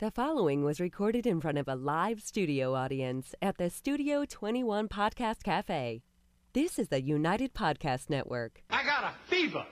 The following was recorded in front of a live studio audience at the Studio 21 Podcast Cafe. This is the United Podcast Network. I got a fever,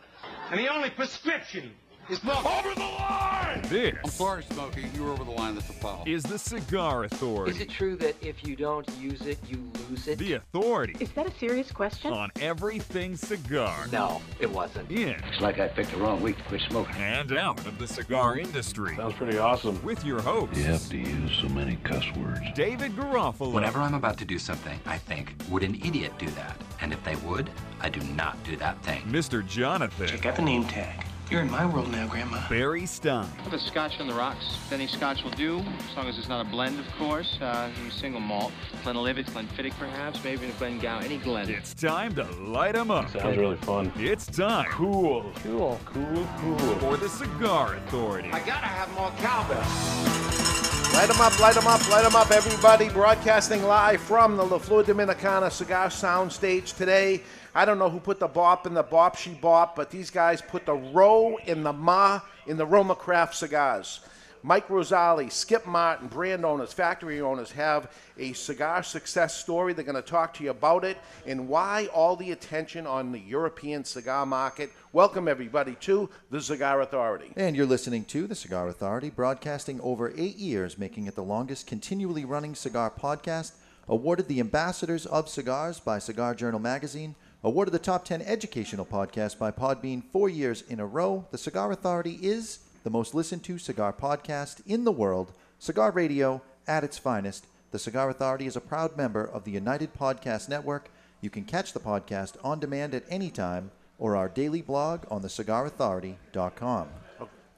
and the only prescription is more over the line. I'm This sorry, Smokey. You were over the line. That's a foul. is the Cigar Authority. Is it true that if you don't use it, you lose it? The authority Is that a serious question? on everything cigar. No, it wasn't. In It's like I picked the wrong week to quit smoking. and out of the cigar industry. Sounds pretty awesome. With your hosts, You have to use so many cuss words. David Garofalo. Whenever I'm about to do something, I think, would an idiot do that? And if they would, I do not do that thing. Mr. Jonathan. Check out the name tag. You're in my world now, Grandma. Barry Stein. Put a scotch on the rocks. Any scotch will do, as long as it's not a blend, of course. Uh, single malt. Glenlivet, Glenfiddich, perhaps, maybe even a Glengow, any Glen. It's time to light 'em up. Sounds really fun. It's time Cool. Cool. Cool, cool. for the Cigar Authority. I gotta have more cowbell. Light 'em up, light 'em up, light 'em up, everybody. Broadcasting live from the La Flor Dominicana Cigar Soundstage today. I don't know who put the bop in the bop she bop, but these guys put the row in the ma in the Roma Craft cigars. Mike Rosales, Skip Martin, brand owners, factory owners have a cigar success story. They're going to talk to you about it and why all the attention on the European cigar market. Welcome, everybody, to the Cigar Authority. And you're listening to The Cigar Authority, broadcasting over eight years, making it the longest continually running cigar podcast. Awarded the Ambassadors of Cigars by Cigar Journal Magazine. Awarded the Top 10 Educational Podcast by Podbean four years in a row. The Cigar Authority is the most listened to cigar podcast in the world. Cigar radio at its finest. The Cigar Authority is a proud member of the United Podcast Network. You can catch the podcast on demand at any time or our daily blog on thecigarauthority.com.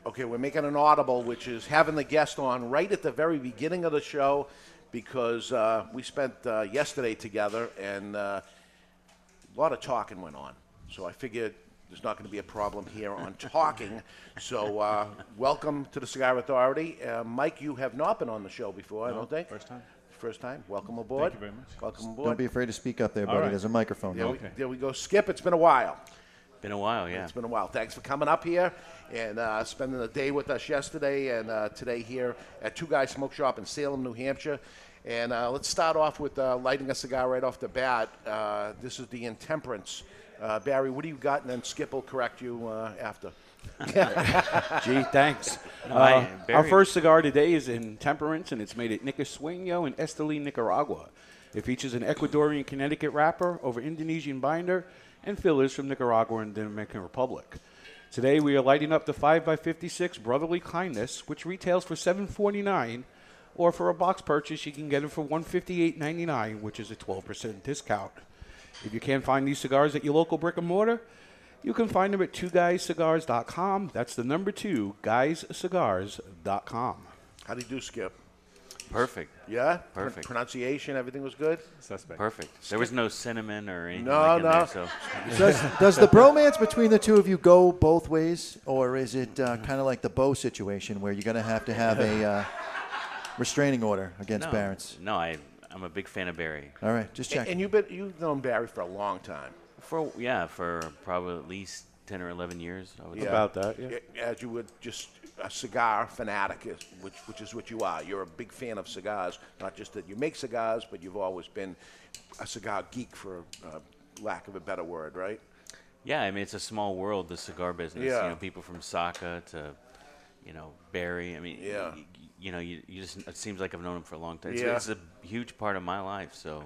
Okay, we're making an audible, which is having the guest on right at the very beginning of the show because uh, we spent uh, yesterday together and uh, a lot of talking went on. So I figured there's not going to be a problem here on talking. So uh, welcome to the Cigar Authority. Uh, Mike, you have not been on the show before, I don't think. first time. First time. Welcome aboard. Thank you very much. Welcome aboard. Don't be afraid to speak up there, buddy. right. There's a microphone. there, there. we, there we go. Skip, it's been a while. Been a while, yeah. It's been a while. Thanks for coming up here and uh, spending the day with us yesterday and uh, today here at Two Guys Smoke Shop in Salem, New Hampshire. And uh, let's start off with uh, lighting a cigar right off the bat. Uh, this is the Intemperance. Uh, Barry, what do you got? And then Skip will correct you uh, after. Gee, thanks. Uh, our first cigar today is Intemperance, and it's made at NicaSueño in Esteli, Nicaragua. It features an Ecuadorian Connecticut wrapper over Indonesian binder and fillers from Nicaragua and the Dominican Republic. Today we are lighting up the 5x56 Brotherly Kindness, which retails for $7.49, or for a box purchase you can get it for $158.99, which is a 12% discount. If you can't find these cigars at your local brick and mortar, you can find them at twoguyscigars.com. That's the number two, guyscigars.com. How do you do, Skip? Perfect. Yeah? Perfect. pronunciation, everything was good? Suspect. Perfect. There was no cinnamon or anything No, like in no. there, so Does, does the bromance between the two of you go both ways, or is it uh, kind of like the Bo situation where you're going to have to have a uh, restraining order against no, parents? No, I, I'm a big fan of Barry. All right, just And, and you've, been, you've known Barry for a long time. For yeah, for probably at least ten or eleven years. I would Yeah. About that, yeah. As you would just a cigar fanatic, is- which which is what you are. You're a big fan of cigars. Not just that you make cigars, but you've always been a cigar geek, for uh, lack of a better word, right? Yeah, I mean it's a small world, the cigar business. Yeah. You know, people from Saka to, you know, Barry. I mean, Yeah. y- y- you know, you, you just it seems like I've known him for a long time. It's, Yeah. it's a huge part of my life. So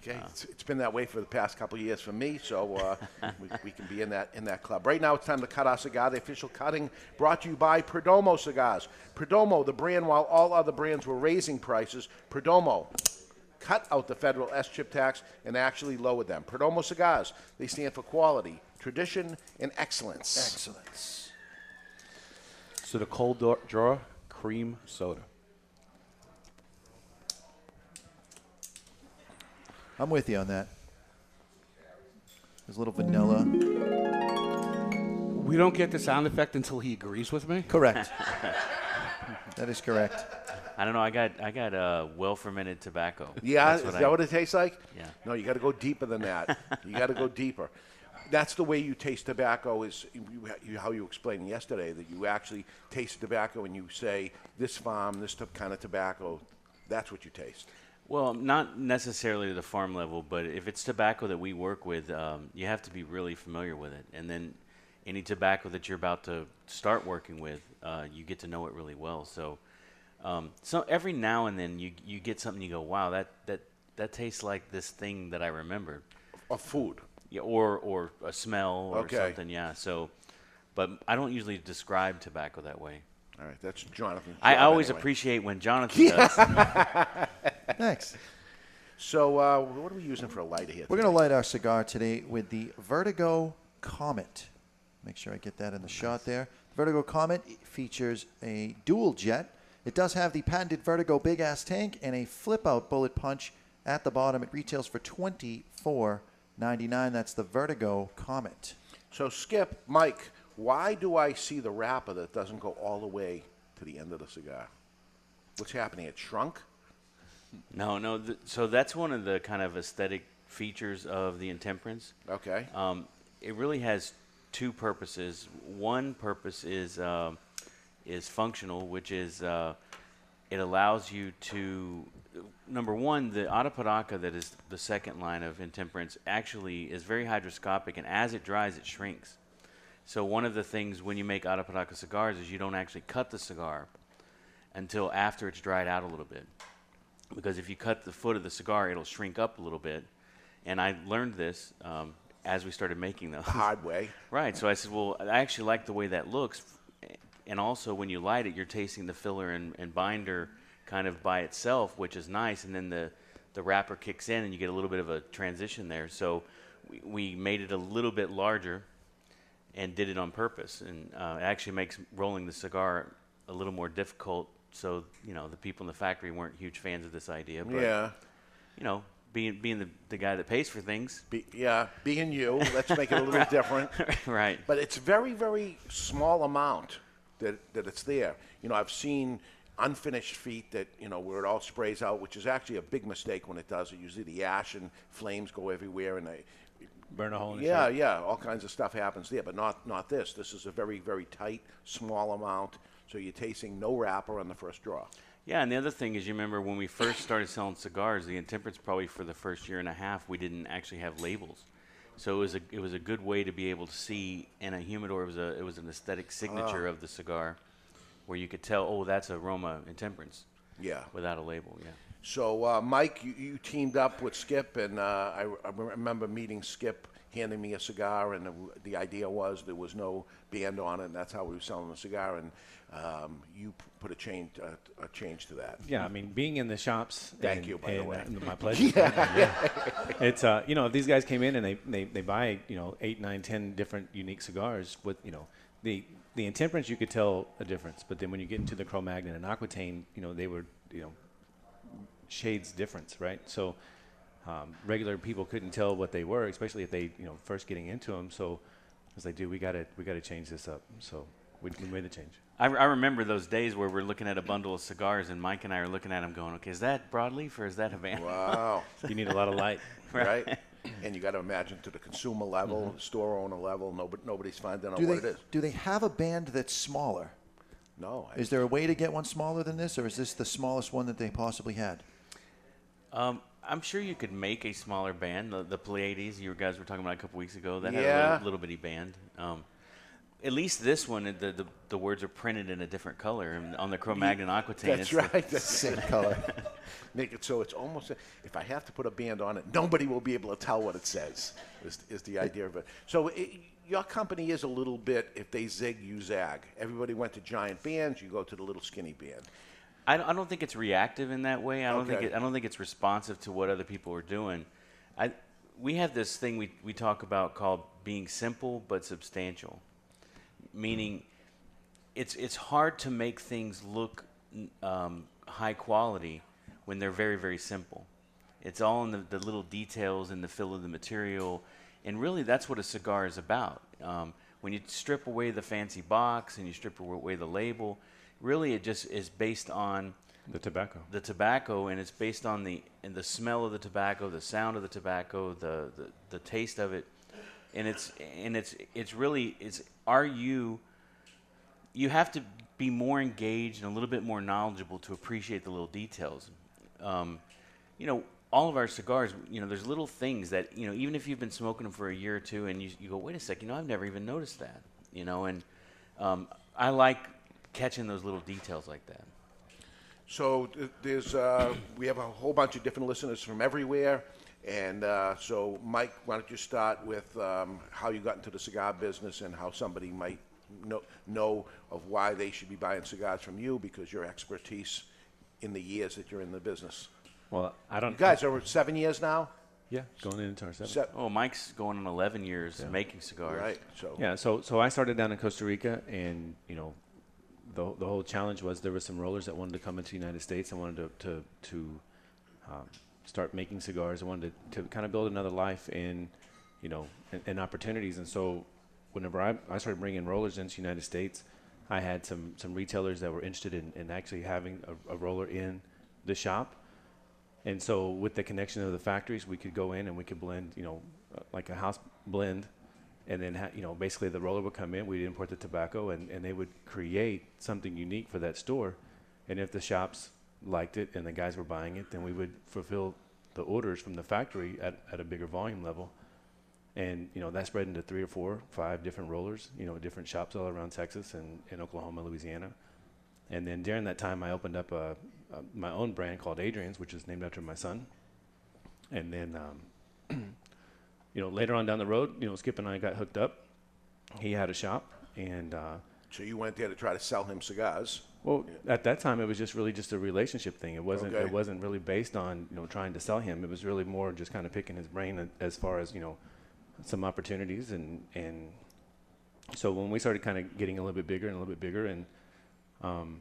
Okay, it's, it's been that way for the past couple of years for me, so uh, we, we can be in that in that club. Right now, it's time to cut our cigar. The official cutting brought to you by Perdomo Cigars. Perdomo, the brand, while all other brands were raising prices, Perdomo cut out the federal S chip tax and actually lowered them. Perdomo Cigars, they stand for quality, tradition, and excellence. Excellence. So the cold do- draw cream soda. I'm with you on that. There's a little vanilla. We don't get the sound effect until he agrees with me. Correct. that is correct. I don't know. I got I got uh, well fermented tobacco. Yeah, That's is I- that what it tastes like? Yeah. No, you got to go deeper than that. you got to go deeper. That's the way you taste tobacco is you, you, how you explained yesterday that you actually taste tobacco and you say this farm, this t- kind of tobacco, that's what you taste. Well, not necessarily to the farm level, but if it's tobacco that we work with, um, you have to be really familiar with it. And then any tobacco that you're about to start working with, uh, you get to know it really well. So, um, so every now and then you you get something you go, wow, that that that tastes like this thing that I remembered. Of food. Yeah, or or a smell or Okay. something. Yeah. So, but I don't usually describe tobacco that way. All right, that's Jonathan. I always anyway. appreciate when Jonathan does. Thanks. So, uh, what are we using for a lighter here? We're going to light our cigar today with the Vertigo Comet. Make sure I get that in the shot there. Vertigo Comet features a dual jet. It does have the patented Vertigo big ass tank and a flip out bullet punch at the bottom. It retails for twenty four ninety nine. That's the Vertigo Comet. So, Skip, Mike, why do I see the wrapper that doesn't go all the way to the end of the cigar? What's happening? It shrunk? No, no. Th- so that's one of the kind of aesthetic features of the intemperance. Okay. Um, it really has two purposes. One purpose is um is functional, which is uh, it allows you to number one, the Arapiraca that is the second line of intemperance actually is very hydroscopic, and as it dries, it shrinks. So one of the things when you make Arapiraca cigars is you don't actually cut the cigar until after it's dried out a little bit because if you cut the foot of the cigar, it'll shrink up a little bit. And I learned this um, as we started making those. Hard way. Right. So I said, well, I actually like the way that looks. And also, when you light it, you're tasting the filler and, and binder kind of by itself, which is nice. And then the, the wrapper kicks in, and you get a little bit of a transition there. So we, we made it a little bit larger and did it on purpose. And uh, it actually makes rolling the cigar a little more difficult. So, you know, the people in the factory weren't huge fans of this idea. But, Yeah. You know, being, being the, the guy that pays for things. Be, yeah, being you, let's make it a little bit different. right. But it's very, very small amount that, that it's there. You know, I've seen unfinished feet that, you know, where it all sprays out, which is actually a big mistake when it does it. Usually the ash and flames go everywhere and they Burn a hole in the Yeah, yeah, all kinds of stuff happens there, but not not this. This is a very, very tight, small amount. So you're tasting no wrapper on the first draw. Yeah, and the other thing is, you remember when we first started selling cigars, the intemperance probably for the first year and a half, we didn't actually have labels. So it was a it was a good way to be able to see in a humidor. It was a it was an aesthetic signature Ah. of the cigar, where you could tell, oh, that's aroma intemperance. Yeah. Without a label, yeah. So, uh, Mike, you, you teamed up with Skip, and uh, I, I remember meeting Skip handing me a cigar, and the, the idea was there was no band on it, and that's how we were selling the cigar. And um, you p- put a change, uh, a change to that. Yeah, I mean, being in the shops. Thank and- you, by the and, way. uh, my pleasure. Yeah. It's uh, you know, if these guys came in and they, they, they buy you know eight, nine, ten different unique cigars with you know the the intemperance, you could tell a difference. But then when you get into the Cro-Magnon and Aquitaine, you know, they were you know shades difference, right? So um, regular people couldn't tell what they were, especially if they you know first getting into them. So I was like, dude, we got to we got to change this up. So we, we made the change. I, I remember those days where we're looking at a bundle of cigars, and Mike and I are looking at them, going, "Okay, is that broadleaf or is that Havana?" Wow. You need a lot of light. right? And you got to imagine to the consumer level, store owner level, nobody, nobody's finding out Do what they it is. do they have a band that's smaller? No. I- Is there a way to get one smaller than this, or is this the smallest one that they possibly had? Um, I'm sure you could make a smaller band. The, the Pleiades, you guys were talking about a couple weeks ago, that had a Yeah. little, little bitty band. Um, at least this one, the, the the words are printed in a different color. And on the Cro-Magnon Aquitaine, That's it's the- right. That's same color. Make it so it's almost. If I have to put a band on it, nobody will be able to tell what it says. Is, is the idea of it? So it, your company is a little bit. If they zig, you zag. Everybody went to giant bands. You go to the little skinny band. I, don't- I don't think it's reactive in that way. I don't think Okay. it, I don't think it's responsive to what other people are doing. I we have this thing we we talk about called being simple but substantial, meaning it's it's hard to make things look um, high quality when they're very very simple. It's all in the, the little details and the fill of the material, and really that's what a cigar is about. Um, when you strip away the fancy box and you strip away the label, really it just is based on The tobacco. the tobacco, and it's based on the and the smell of the tobacco, the sound of the tobacco, the the, the taste of it. and it's and it's it's really it's are you you have to be more engaged and a little bit more knowledgeable to appreciate the little details. Um, you know, all of our cigars, you know, there's little things that you know, even if you've been smoking them for a year or two, and you you go, wait a sec, you know, I've never even noticed that, you know, and um, I like catching those little details like that. So th- there's uh, we have a whole bunch of different listeners from everywhere, and uh, so Mike, why don't you start with um, how you got into the cigar business and how somebody might know know of why they should be buying cigars from you because your expertise in the years that you're in the business. Well, I don't. You guys are seven years now. Yeah, going into our seventh. Se- Oh, Mike's going on 11 years making cigars. Right. So Yeah, so so I started down in Costa Rica, and you know, the the whole challenge was there were some rollers that wanted to come into the United States and wanted to to, to um, start making cigars. I wanted to, to kind of build another life in, you know, in opportunities. And so, whenever I, I started bringing rollers into the United States, I had some some retailers that were interested in, in actually having a, a roller in the shop. And so, with the connection of the factories, we could go in and we could blend, you know, uh, like a house blend, and then ha- you know, basically the roller would come in, we'd import the tobacco, and, and they would create something unique for that store. And if the shops liked it and the guys were buying it, then we would fulfill the orders from the factory at, at a bigger volume level. And you know that spread into three or four, five different rollers, you know, different shops all around Texas and in Oklahoma, Louisiana. And then during that time, I opened up a, a, my own brand called Adrian's, which is named after my son. And then, um, you know, later on down the road, you know, Skip and I got hooked up. He had a shop, and uh, so you went there to try to sell him cigars. Well, at that time, it was just really just a relationship thing. It wasn't. Okay. It wasn't really based on you know trying to sell him. It was really more just kind of picking his brain as far as you know some opportunities and and so when we started kind of getting a little bit bigger and a little bit bigger and um,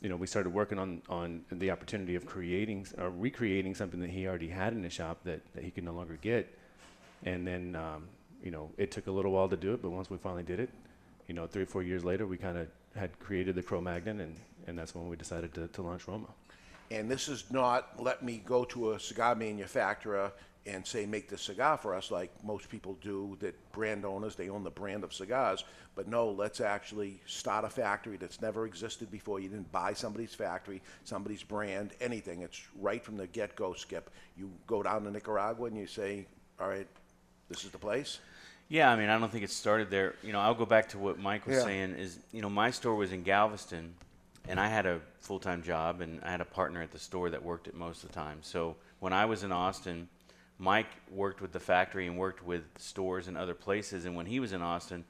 you know we started working on on the opportunity of creating or recreating something that he already had in the shop that, that he could no longer get and then um, you know it took a little while to do it but once we finally did it you know three or four years later we kind of had created the Cro-Magnon and and that's when we decided to, to launch Roma. And this is not let me go to a cigar manufacturer and say make this cigar for us like most people do that brand owners they own the brand of cigars. But no let's actually start a factory that's never existed before. You didn't buy somebody's factory somebody's brand anything. It's right from the get-go skip. You go down to nicaragua and you say all right this is the place Yeah, I mean, I don't think it started there. You know, I'll go back to what Mike was Yeah. saying. Is you know, my store was in Galveston, and I had a full time job, and I had a partner at the store that worked it most of the time. So when I was in Austin, Mike worked with the factory and worked with stores and other places. And when he was in Austin,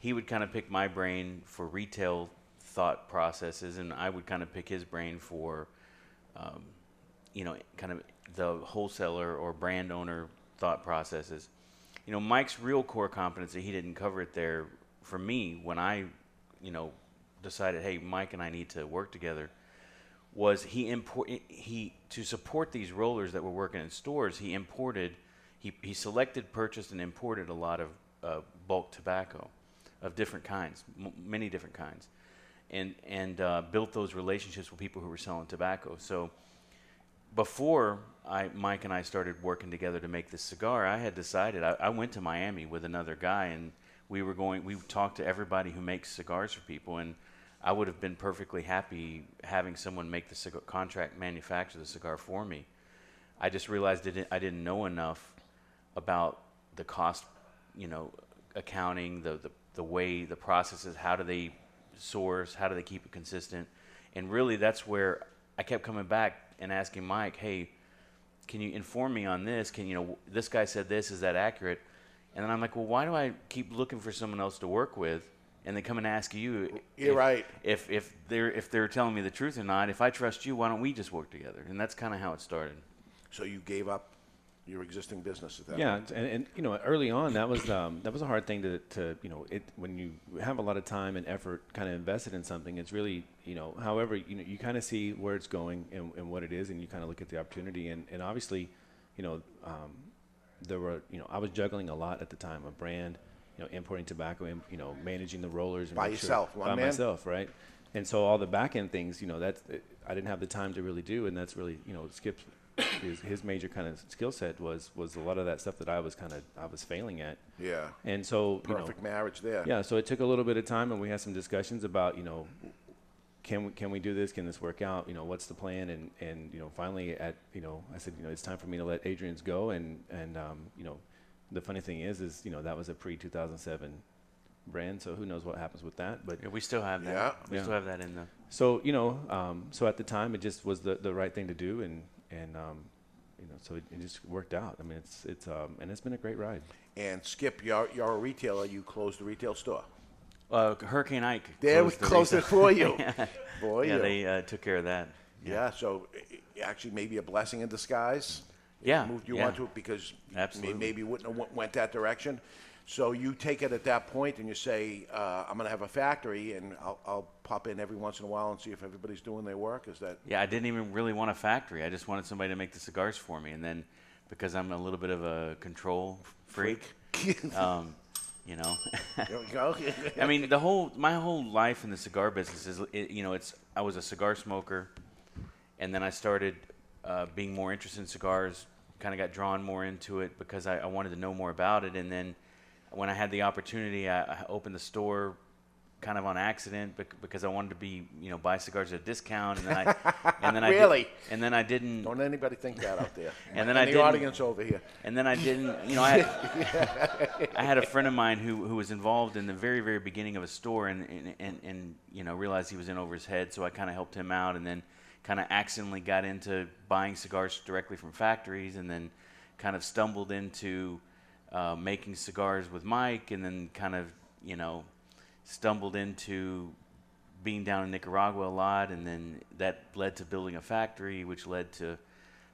he would kind of pick my brain for retail thought processes, and I would kind of pick his brain for, um, you know, kind of the wholesaler or brand owner thought processes. You know, Mike's real core competency, he didn't cover it there for me when I, you know, decided, hey, Mike and I need to work together. Was he import he to support these rollers that were working in stores? He imported, he he selected, purchased, and imported a lot of uh, bulk tobacco, of different kinds, m- many different kinds, and and uh, built those relationships with people who were selling tobacco. So before I, Mike and I started working together to make this cigar, I had decided I, I went to Miami with another guy, and we were going. We talked to everybody who makes cigars for people, and I would have been perfectly happy having someone make the cigar, contract manufacture the cigar for me. I just realized it, I didn't know enough about the cost, you know, accounting, the, the the way the processes, how do they source, how do they keep it consistent, and really that's where I kept coming back and asking Mike, hey, can you inform me on this? Can you know this guy said this? Is that accurate? And then I'm like, well, why do I keep looking for someone else to work with? And they come and ask you. You're if, right. If if they're if they're telling me the truth or not. If I trust you, why don't we just work together? And that's kind of how it started. so you gave up your existing business at that Yeah, point. and, and you know, early on, that was um, that was a hard thing to, to you know, it when you have a lot of time and effort kind of invested in something, it's really you know, however, you know, you kind of see where it's going and, and what it is, and you kind of look at the opportunity, and, and obviously, you know, um, there were you know, I was juggling a lot at the time, a brand, you know, importing tobacco, and you know, managing the rollers and By sure- yourself, one by man? myself, right? And so all the back end things, you know, that's I didn't have the time to really do, and that's really you know, Skip's his, his major kind of skill set was was a lot of that stuff that I was kind of I was failing at. Yeah. And so you know, Perfect marriage there. Yeah. So it took a little bit of time, and we had some discussions about you know, can we can we do this? Can this work out? You know, what's the plan? And and you know, finally at you know, I said you know it's time for me to let Adrian's go, and and um, you know, the funny thing is is you know that was a pre 2007 brand, so who knows what happens with that? But Yeah, we still have that. Yeah. We still have that in the- So you know, um, so at the time, it just was the, the right thing to do, and and um, you know, so it, it just worked out. I mean, it's it's um, and it's been a great ride. And Skip, you're, you're a retailer. You closed the retail store. Uh, Hurricane Ike. There we the closed it for you. yeah. Boy, yeah, you. they uh, took care of that. Yeah. so i- actually, maybe a blessing in disguise. It Yeah, moved you yeah. onto it because Absolutely. maybe you wouldn't have went- went that direction. So you take it at that point and you say, uh, "I'm going to have a factory, and I'll, I'll pop in every once in a while and see if everybody's doing their work." Is that Yeah, I didn't even really want a factory. I just wanted somebody to make the cigars for me, and then because I'm a little bit of a control freak, um, you know. There we go. I mean, the whole my whole life in the cigar business is, it, you know, it's I was a cigar smoker, and then I started uh, being more interested in cigars. Kind of got drawn more into it because I, I wanted to know more about it, and then when I had the opportunity, I, I opened the store kind of on accident bec- because I wanted to be, you know, buy cigars at a discount, and then I, and then I did- Really? and then I didn't. Don't anybody think that out there. And then In I the didn't, audience over here. And then I didn't, you know, I had, I had a friend of mine who, who was involved in the very very beginning of a store, and and, and, and you know realized he was in over his head, so I kind of helped him out, and then kind of accidentally got into buying cigars directly from factories, and then kind of stumbled into uh, making cigars with Mike, and then kind of you know stumbled into being down in Nicaragua a lot, and then that led to building a factory, which led to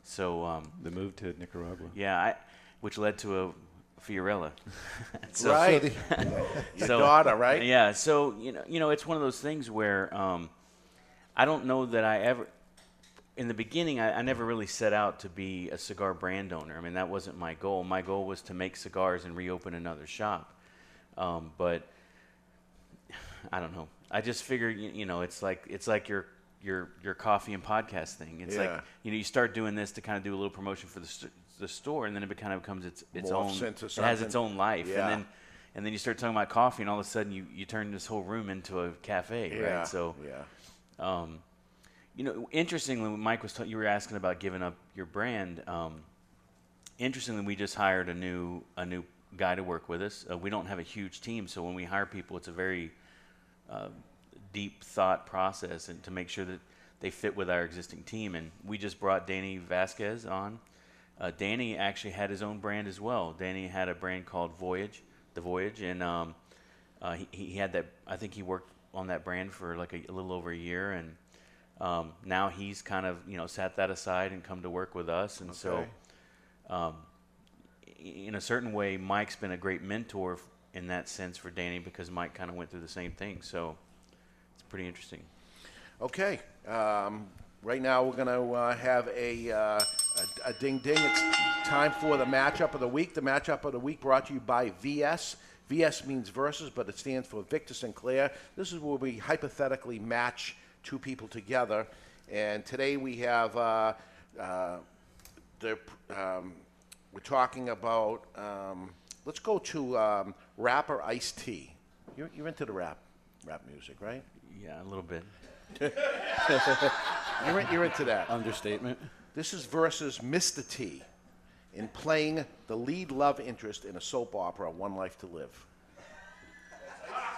so um, the move to Nicaragua. Yeah, I, which led to a Fiorella. Right. So the- Your daughter, right? Yeah. So you know, you know, it's one of those things where um, I don't know that I ever. In the beginning, I, I never really set out to be a cigar brand owner. I mean, that wasn't my goal. My goal was to make cigars and reopen another shop. Um, but I don't know. I just figure, you, you know, it's like it's like your your your coffee and podcast thing. It's Yeah. like you know, you start doing this to kind of do a little promotion for the st- the store, and then it kind of becomes its its Morphs own. It has its own life, Yeah. and then and then you start talking about coffee, and all of a sudden you you turn this whole room into a cafe, Yeah, right? So yeah. Um, you know, interestingly, when Mike was ta- you were asking about giving up your brand. Um, interestingly, we just hired a new a new guy to work with us. Uh, we don't have a huge team, so when we hire people, it's a very uh, deep thought process and to make sure that they fit with our existing team. And we just brought Danny Vasquez on. Uh, Danny actually had his own brand as well. Danny had a brand called Voyage, the Voyage, and um, uh, he, he had that. I think he worked on that brand for like a, a little over a year, and um, now he's kind of you know set that aside and come to work with us. And so, um, in a certain way, Mike's been a great mentor in that sense for Danny because Mike kind of went through the same thing. So it's pretty interesting. Okay. Um, right now, we're going to uh, have a, uh, a, a ding ding. It's time for the matchup of the week. The matchup of the week brought to you by VS. VS means versus, but it stands for Victor Sinclair. This is where we hypothetically match two people together. And today we have uh, uh, the, um, we're talking about. Um, let's go to um, rapper Ice T. You're, you're into the rap rap music, right? Yeah, a little bit. you're, you're into that. Understatement. This is versus Mr. T in playing the lead love interest in a soap opera, One Life to Live.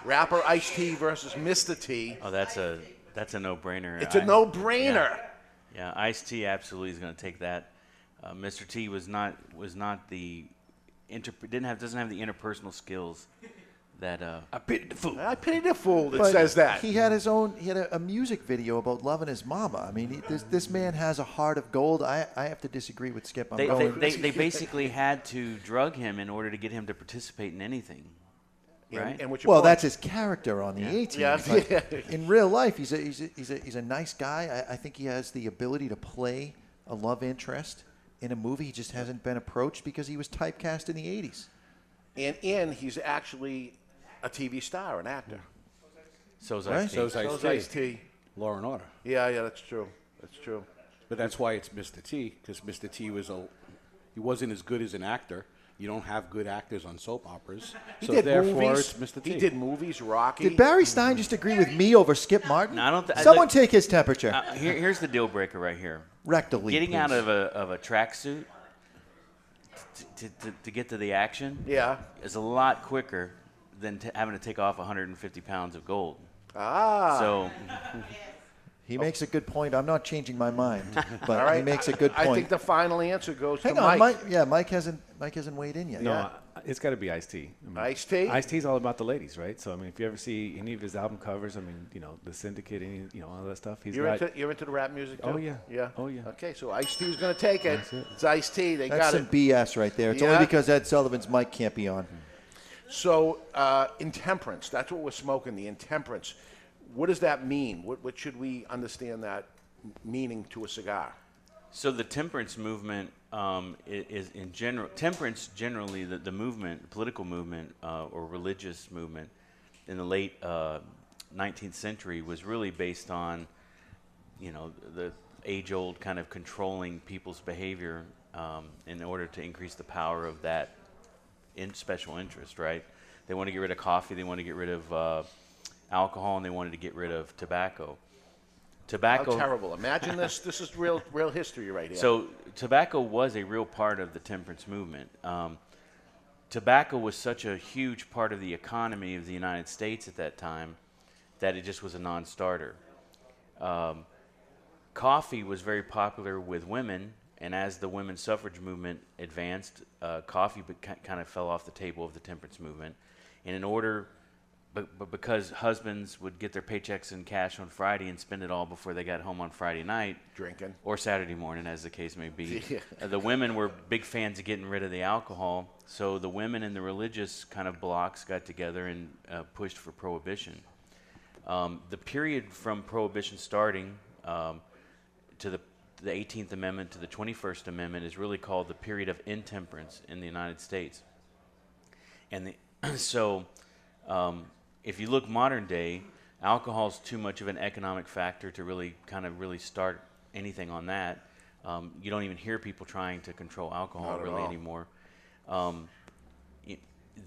Rapper Ice T versus Mr. T. Oh, that's a that's a no-brainer. It's a I- no-brainer. Yeah, yeah Ice T absolutely is going to take that. Uh, Mr. T was not was not the inter, didn't have doesn't have the interpersonal skills that uh, I pity the fool. I pity the fool that But says that. He had his own. He had a, a music video about loving his mama. I mean, he, this this man has a heart of gold. I I have to disagree with Skip. I'm They, they, they, they basically had to drug him in order to get him to participate in anything. Right? well, that's his character on the Yeah. A-Team. Yeah. in real life, he's a, he's a, he's a, he's a nice guy. I, I think he has the ability to play a love interest in a movie. He just hasn't been approached because he was typecast in the 80s. And and he's actually a TV star, an actor. So's Right? So's Ice-T. Ice T. Law and Order. Yeah, yeah, that's true. That's true. But that's why it's Mr. T, because Mr. T was a he wasn't as good as an actor. You don't have good actors on soap operas, He so did therefore movies. it's Mr. T. He did movies, Rocky. Did Barry Stein just agree with me over Skip Martin? No, I don't. Th- I Someone look- take his temperature. Uh, here, here's the deal breaker right here. Rectally, Getting out of a of a tracksuit to, to, to, to get to the action. Yeah. Is a lot quicker than t- having to take off 150 pounds of gold. Ah. So. He makes a good point. I'm not changing my mind, but All right. he makes a good point. I think the final answer goes Hang to on, Mike. Mike. Yeah, Mike hasn't. Mike hasn't weighed in yet. No, Yeah. I- it's got to be Ice T. I mean, Ice T? Ice T is all about the ladies, right? So I mean, if you ever see any of his album covers, I mean, you know, the Syndicate, any, you know, all that stuff. He's You're got. into, you're into the rap music too? Oh, yeah. Yeah. Oh, yeah. Okay, so Ice T's going to take it. It's Ice T. They That's got some it. BS right there. It's Yeah. only because Ed Sullivan's mic can't be on. So, uh, intemperance, that's what we're smoking, the intemperance. What does that mean? What, what should we understand that meaning to a cigar? So the temperance movement um, is, in general temperance generally the, the movement, political movement uh, or religious movement in the late uh, 19th century was really based on, you know, the age-old kind of controlling people's behavior um, in order to increase the power of that in special interest. Right? They want to get rid of coffee. They want to get rid of uh, alcohol, and they wanted to get rid of tobacco. Tobacco. How terrible. Imagine this. This is real, real history right here. So tobacco was a real part of the temperance movement. Um, tobacco was such a huge part of the economy of the United States at that time that it just was a non-starter. Um, coffee was very popular with women, and as the women's suffrage movement advanced, uh, coffee kind of fell off the table of the temperance movement. And in order, but, but because husbands would get their paychecks in cash on Friday and spend it all before they got home on Friday night, Drinking. or Saturday morning, as the case may be, Yeah. uh, the women were big fans of getting rid of the alcohol. So the women in the religious kind of blocks got together and uh, pushed for prohibition. Um, the period from prohibition starting um, to the, the 18th Amendment to the 21st Amendment is really called the period of intemperance in the United States. And the, so, um, if you look modern day, alcohol's too much of an economic factor to really kind of really start anything on that. Um, you don't even hear people trying to control alcohol really all. anymore. Um, y-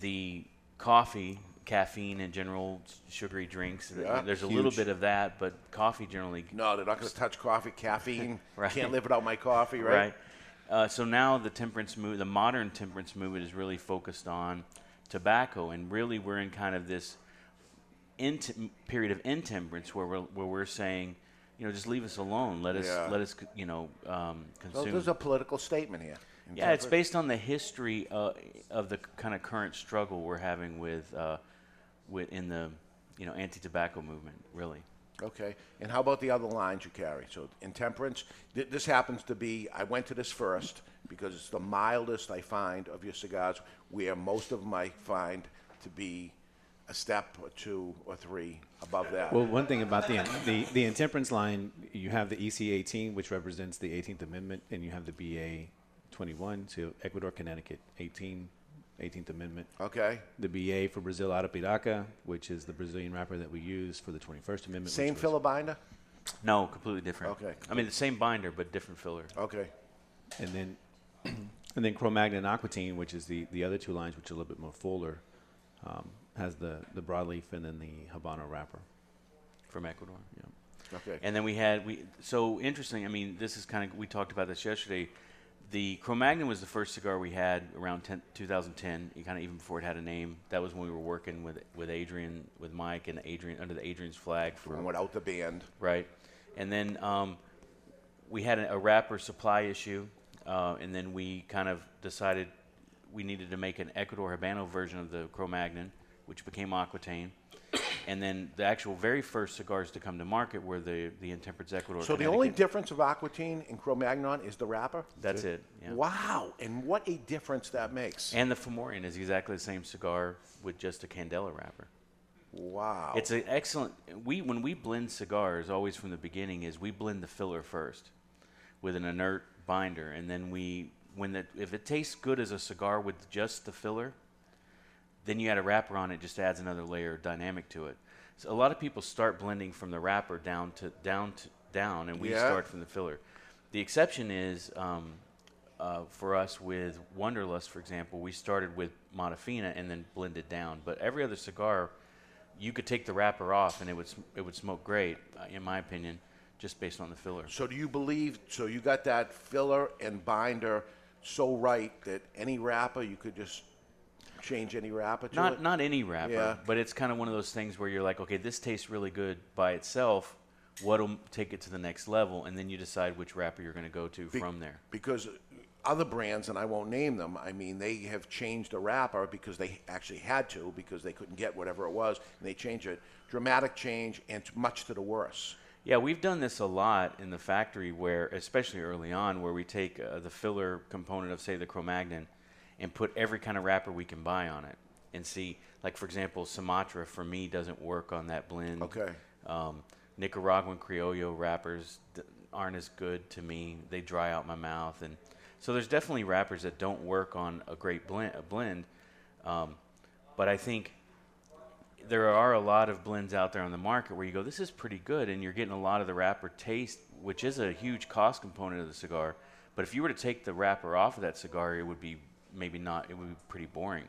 the coffee, caffeine, and general s- sugary drinks. th- Yeah, there's a little huge. bit of that, but coffee generally. No, they're not going to touch coffee, caffeine. Right. Can't live without my coffee, right? Right. Uh, so now the temperance move, the modern temperance movement is really focused on tobacco, and really we're in kind of this int- period of intemperance where we're where we're saying, you know, just leave us alone. Let us Yeah. let us you know um, So consume. there's a political statement here. yeah, it's based on the history uh, of the kind of current struggle we're having with uh, with in the you know anti-tobacco movement, really. Okay. And how about the other lines you carry? So intemperance. Th- this happens to be. I went to this first because it's the mildest I find of your cigars. Where most of them I find to be a step or two or three above that. Well, one thing about the the the intemperance line, you have the EC 18, which represents the 18th Amendment, and you have the BA 21, so Ecuador, Connecticut, 18, 18th Amendment. Okay. The BA for Brazil Arapiraca, which is the Brazilian wrapper that we use for the 21st Amendment. Same which filler binder. No, completely different. Okay. I mean, the same binder but different filler. Okay. And then and then Cro-Magnon and Aquitaine, which is the, the other two lines, which are a little bit more fuller, um, has the, the broadleaf and then the Habano wrapper. from Ecuador. Yeah. Okay. And then we had we so interesting. I mean, this is kind of we talked about this yesterday. The Cro-Magnon was the first cigar we had around 10, 2010. Kind of even before it had a name. That was when we were working with with Adrian, with Mike, and Adrian under the Adrian's flag for without the band. Right, and then um, we had a, a wrapper supply issue, uh, and then we kind of decided we needed to make an Ecuador Habano version of the Cro-Magnon, which became Aquitaine. And then the actual very first cigars to come to market were the the Intemperance Ecuador. So the only difference of Aquitaine and Cro-Magnon is the wrapper. That's it. Yeah. Wow, and what a difference that makes. And the Fomorian is exactly the same cigar with just a Candela wrapper. Wow. It's an excellent. We when we blend cigars, always from the beginning is we blend the filler first, with an inert binder, and then we when the if it tastes good as a cigar with just the filler, then you add a wrapper on it, just adds another layer of dynamic to it. So a lot of people start blending from the wrapper down to down to down, and we Yeah. start from the filler. the exception is um, uh, for us with Wunderlust, for example, we started with Mata Fina and then blended down. But every other cigar, you could take the wrapper off and it would sm- it would smoke great, uh, in my opinion, just based on the filler. So do you believe? So you got that filler and binder so right that any wrapper you could just change any wrapper to Not it? not any wrapper, Yeah. but it's kind of one of those things where you're like, okay, this tastes really good by itself. What'll take it to the next level, and then you decide which wrapper you're going to go to Be- from there. Because other brands, and I won't name them, I mean, they have changed a wrapper because they actually had to because they couldn't get whatever it was, and they changed it. Dramatic change and much to the worse. Yeah, we've done this a lot in the factory where, especially early on, where we take uh, the filler component of, say, the Cro-Magnon and put every kind of wrapper we can buy on it and see, like, for example, Sumatra for me doesn't work on that blend. Okay. Um, Nicaraguan Criollo wrappers d- aren't as good to me. They dry out my mouth. And so there's definitely wrappers that don't work on a great blend. A blend. Um, but I think there are a lot of blends out there on the market where you go, this is pretty good, and you're getting a lot of the wrapper taste, which is a huge cost component of the cigar. But if you were to take the wrapper off of that cigar, it would be maybe not, it would be pretty boring.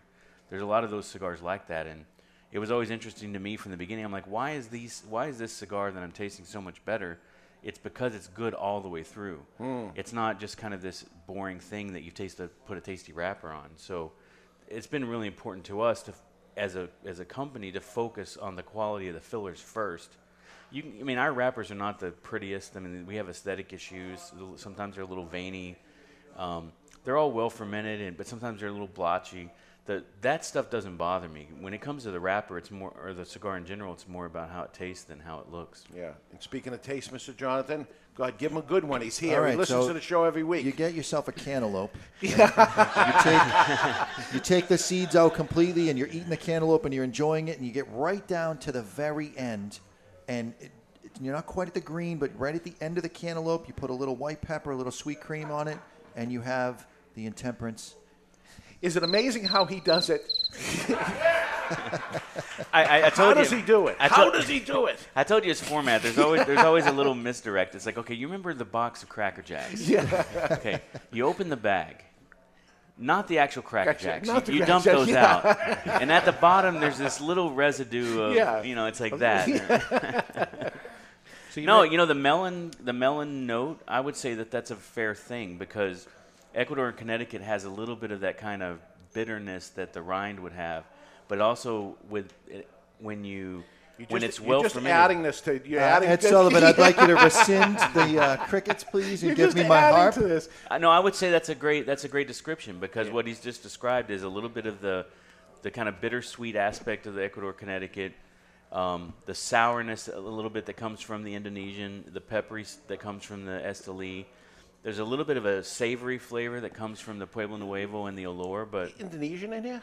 There's a lot of those cigars like that, and it was always interesting to me from the beginning. I'm like, why is these, why is this cigar that I'm tasting so much better? It's because it's good all the way through. Hmm. It's not just kind of this boring thing that you taste to put a tasty wrapper on. So it's been really important to us to, as a as a company, to focus on the quality of the fillers first. You, can- I mean, our wrappers are not the prettiest. I mean, we have aesthetic issues. Sometimes they're a little veiny. Um, they're all well fermented, and but sometimes they're a little blotchy. The, that stuff doesn't bother me. When it comes to the wrapper, it's more, or the cigar in general, it's more about how it tastes than how it looks. Yeah. And speaking of taste, Mr. Jonathan, go ahead, give him a good one. He's here. All he listens so to the show every week. You get yourself a cantaloupe. you, take, you take the seeds out completely, and you're eating the cantaloupe, and you're enjoying it, and you get right down to the very end, and it, it- you're not quite at the green, but right at the end of the cantaloupe, you put a little white pepper, a little sweet cream on it, and you have the intemperance. Is it amazing how he does it? I, I, I How does you, he do it? I How told- does he do it? I told you his format. There's always there's always a little misdirect. It's like, okay, you remember the box of Cracker Jacks? Yeah. Okay, you open the bag, not the actual Cracker Gotcha. Jacks. Not the you you Cracker dump Jacks, those yeah. out, and at the bottom there's this little residue of, Yeah. you know, it's like that. So you no, might- you know the melon, the melon note. I would say that that's a fair thing because Ecuador and Connecticut has a little bit of that kind of bitterness that the rind would have, but also with it, when you, You when just- it's you're well just fermented. adding this to you're Uh, adding Ed this- Sullivan, I'd like you to rescind the uh, crickets, please, and You're give me my harp. to this. Uh, no, I would say that's a great that's a great description because what he's just described is a little bit of the the kind of bittersweet aspect of the Ecuador Connecticut, um, the sourness a little bit that comes from the Indonesian, the peppery that comes from the Esteli. There's a little bit of a savory flavor that comes from the Pueblo Nuevo and the Olor, but Indonesian in here?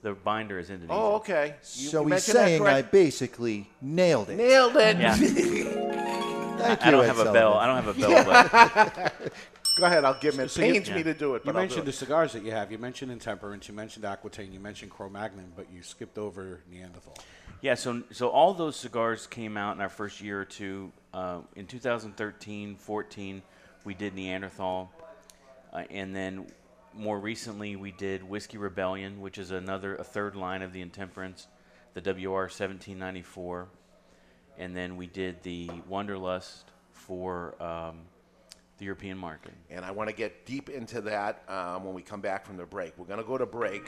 the binder is Indonesian. Oh, okay. You- So you he's mentioned that saying I correct? basically nailed it. nailed it. Yeah. Thank I you, don't Ed have a Sullivan. bell. I don't have a bell, but Go ahead, I'll give him. It So you- pains me yeah. to do it, You but I'll mentioned do the it. cigars that you have. You mentioned Intemperance. You mentioned Aquitaine. You mentioned Cro-Magnon, but you skipped over Neanderthal. Yeah, so so all those cigars came out in our first year or two. Uh, in 2013, 14, we did Neanderthal, uh, and then more recently we did Whiskey Rebellion, which is another a third line of the Intemperance, the WR 1794, and then we did the Wunderlust for um, the European market. And I want to get deep into that um, when we come back from the break. We're going to go to break,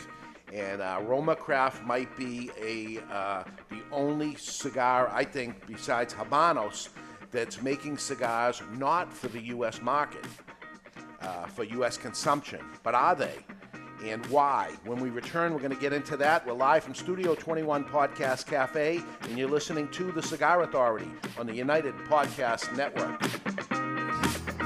and uh, Roma Craft might be a uh, the only cigar I think besides Habanos that's making cigars not for the U.S. market, uh, for U.S. consumption, but are they? And why? When we return, we're going to get into that. We're live from Studio 21 Podcast Cafe, and you're listening to The Cigar Authority on the United Podcast Network.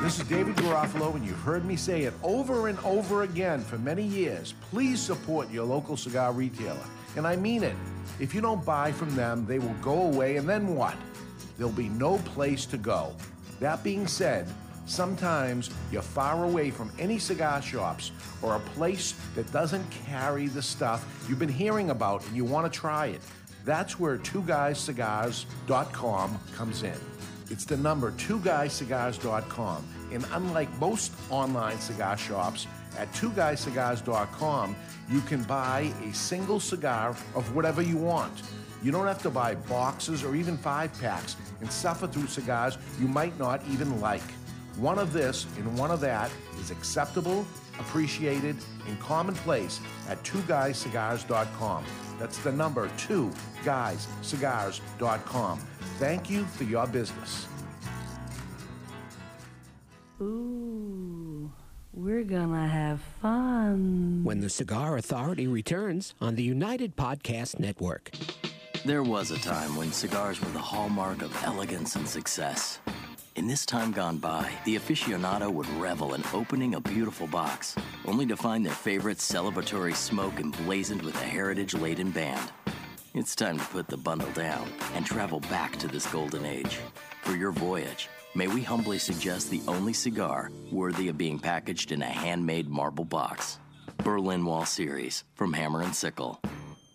This is David Garofalo, and you've heard me say it over and over again for many years. Please support your local cigar retailer. And I mean it. If you don't buy from them, they will go away, and then what? There'll be no place to go. That being said, sometimes you're far away from any cigar shops or a place that doesn't carry the stuff you've been hearing about and you want to try it. That's where twoguyscigars.com comes in. It's the number 2guyscigars.com. And unlike most online cigar shops, at 2guyscigars.com, you can buy a single cigar of whatever you want. You don't have to buy boxes or even five packs and suffer through cigars you might not even like. One of this and one of that is acceptable, appreciated, and commonplace at twoguyscigars.com. That's the number two guyscigars.com. Thank you for your business. Ooh, we're gonna have fun. When the Cigar Authority returns on the United Podcast Network. There was a time when cigars were the hallmark of elegance and success. In this time gone by, the aficionado would revel in opening a beautiful box, only to find their favorite celebratory smoke emblazoned with a heritage laden band. It's time to put the bundle down and travel back to this golden age. For your voyage, may we humbly suggest the only cigar worthy of being packaged in a handmade marble box Berlin Wall Series from Hammer and Sickle.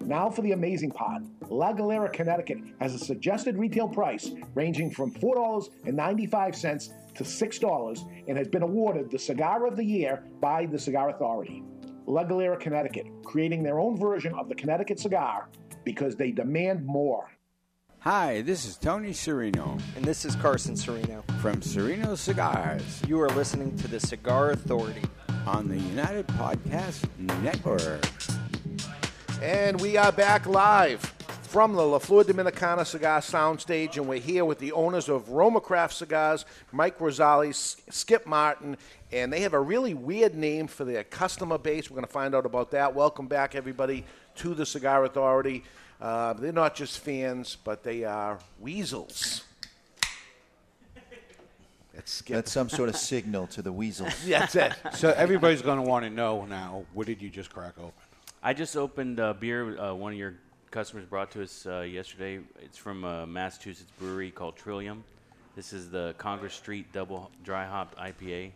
Now for the amazing part. La Galera, Connecticut has a suggested retail price ranging from $4.95 to $6 and has been awarded the Cigar of the Year by the Cigar Authority. La Galera, Connecticut, creating their own version of the Connecticut cigar because they demand more. Hi, this is Tony Serino. And this is Carson Serino. From Serino Cigars. You are listening to the Cigar Authority on the United Podcast Network. And we are back live from the La Flor Dominicana Cigar Soundstage, and we're here with the owners of RoMaCraft Cigars, Mike Rosales, Skip Martin, and they have a really weird name for their customer base. We're going to find out about that. Welcome back, everybody, to the Cigar Authority. Uh, they're not just fans, but they are weasels. That's, Skip. That's some sort of signal to the weasels. That's it. So everybody's going to want to know now. What did you just crack open? I just opened a beer uh, one of your customers brought to us uh, yesterday. It's from a Massachusetts brewery called Trillium. This is the Congress Street Double Dry Hopped IPA.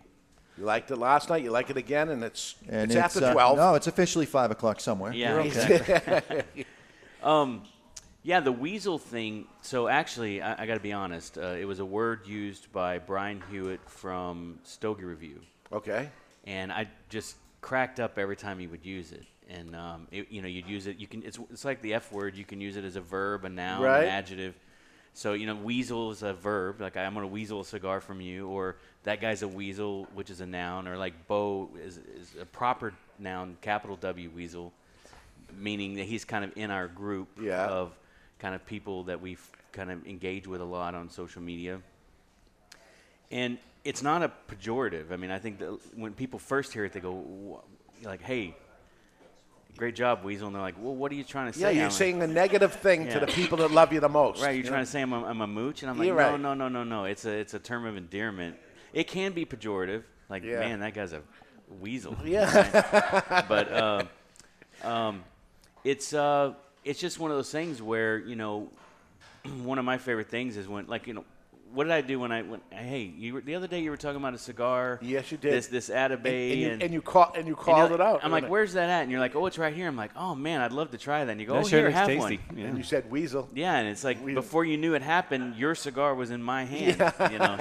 You liked it last night. You like it again, and it's And it's, after uh, twelve. no, it's officially five o'clock somewhere. Yeah, You're okay. exactly. um, yeah, the weasel thing. So actually, I, I got to be honest. Uh, it was a word used by Brian Hewitt from Stogie Review. Okay. And I just cracked up every time he would use it. And um, it, you know, you'd use it. You can. It's, it's like the F word. You can use it as a verb, a noun, Right. an adjective. So you know, weasel is a verb. Like I'm gonna weasel a cigar from you, or that guy's a weasel, which is a noun, or like Bo is, is a proper noun, capital W weasel, meaning that he's kind of in our group Yeah. of kind of people that we kind of engage with a lot on social media. And it's not a pejorative. I mean, I think that when people first hear it, they go, like, hey, great job, Weasel. And they're like, well, what are you trying to say? Yeah, you're I'm like, saying a negative thing to the people that love you the most. Right, you're you trying know? to say I'm a, I'm a mooch, and I'm like, You're no, right. no, no, no, no. It's a it's a term of endearment. It can be pejorative, like Yeah. man, that guy's a weasel. Yeah. Right? but uh, um, it's uh, it's just one of those things where you know, one of my favorite things is when like you know. What did I do when I went? Hey, you were, the other day you were talking about a cigar. Yes, you did. This this Atabey, And- and you- and, and you call- and you called you're it out, I'm like, it? where's that at? And you're like, oh, it's right here. I'm like, oh man, I'd love to try that. And you go, That oh, sure here, looks have tasty. one. Yeah. And you said weasel. Yeah, and it's like before you knew it happened, your cigar was in my hand. Yeah. You know,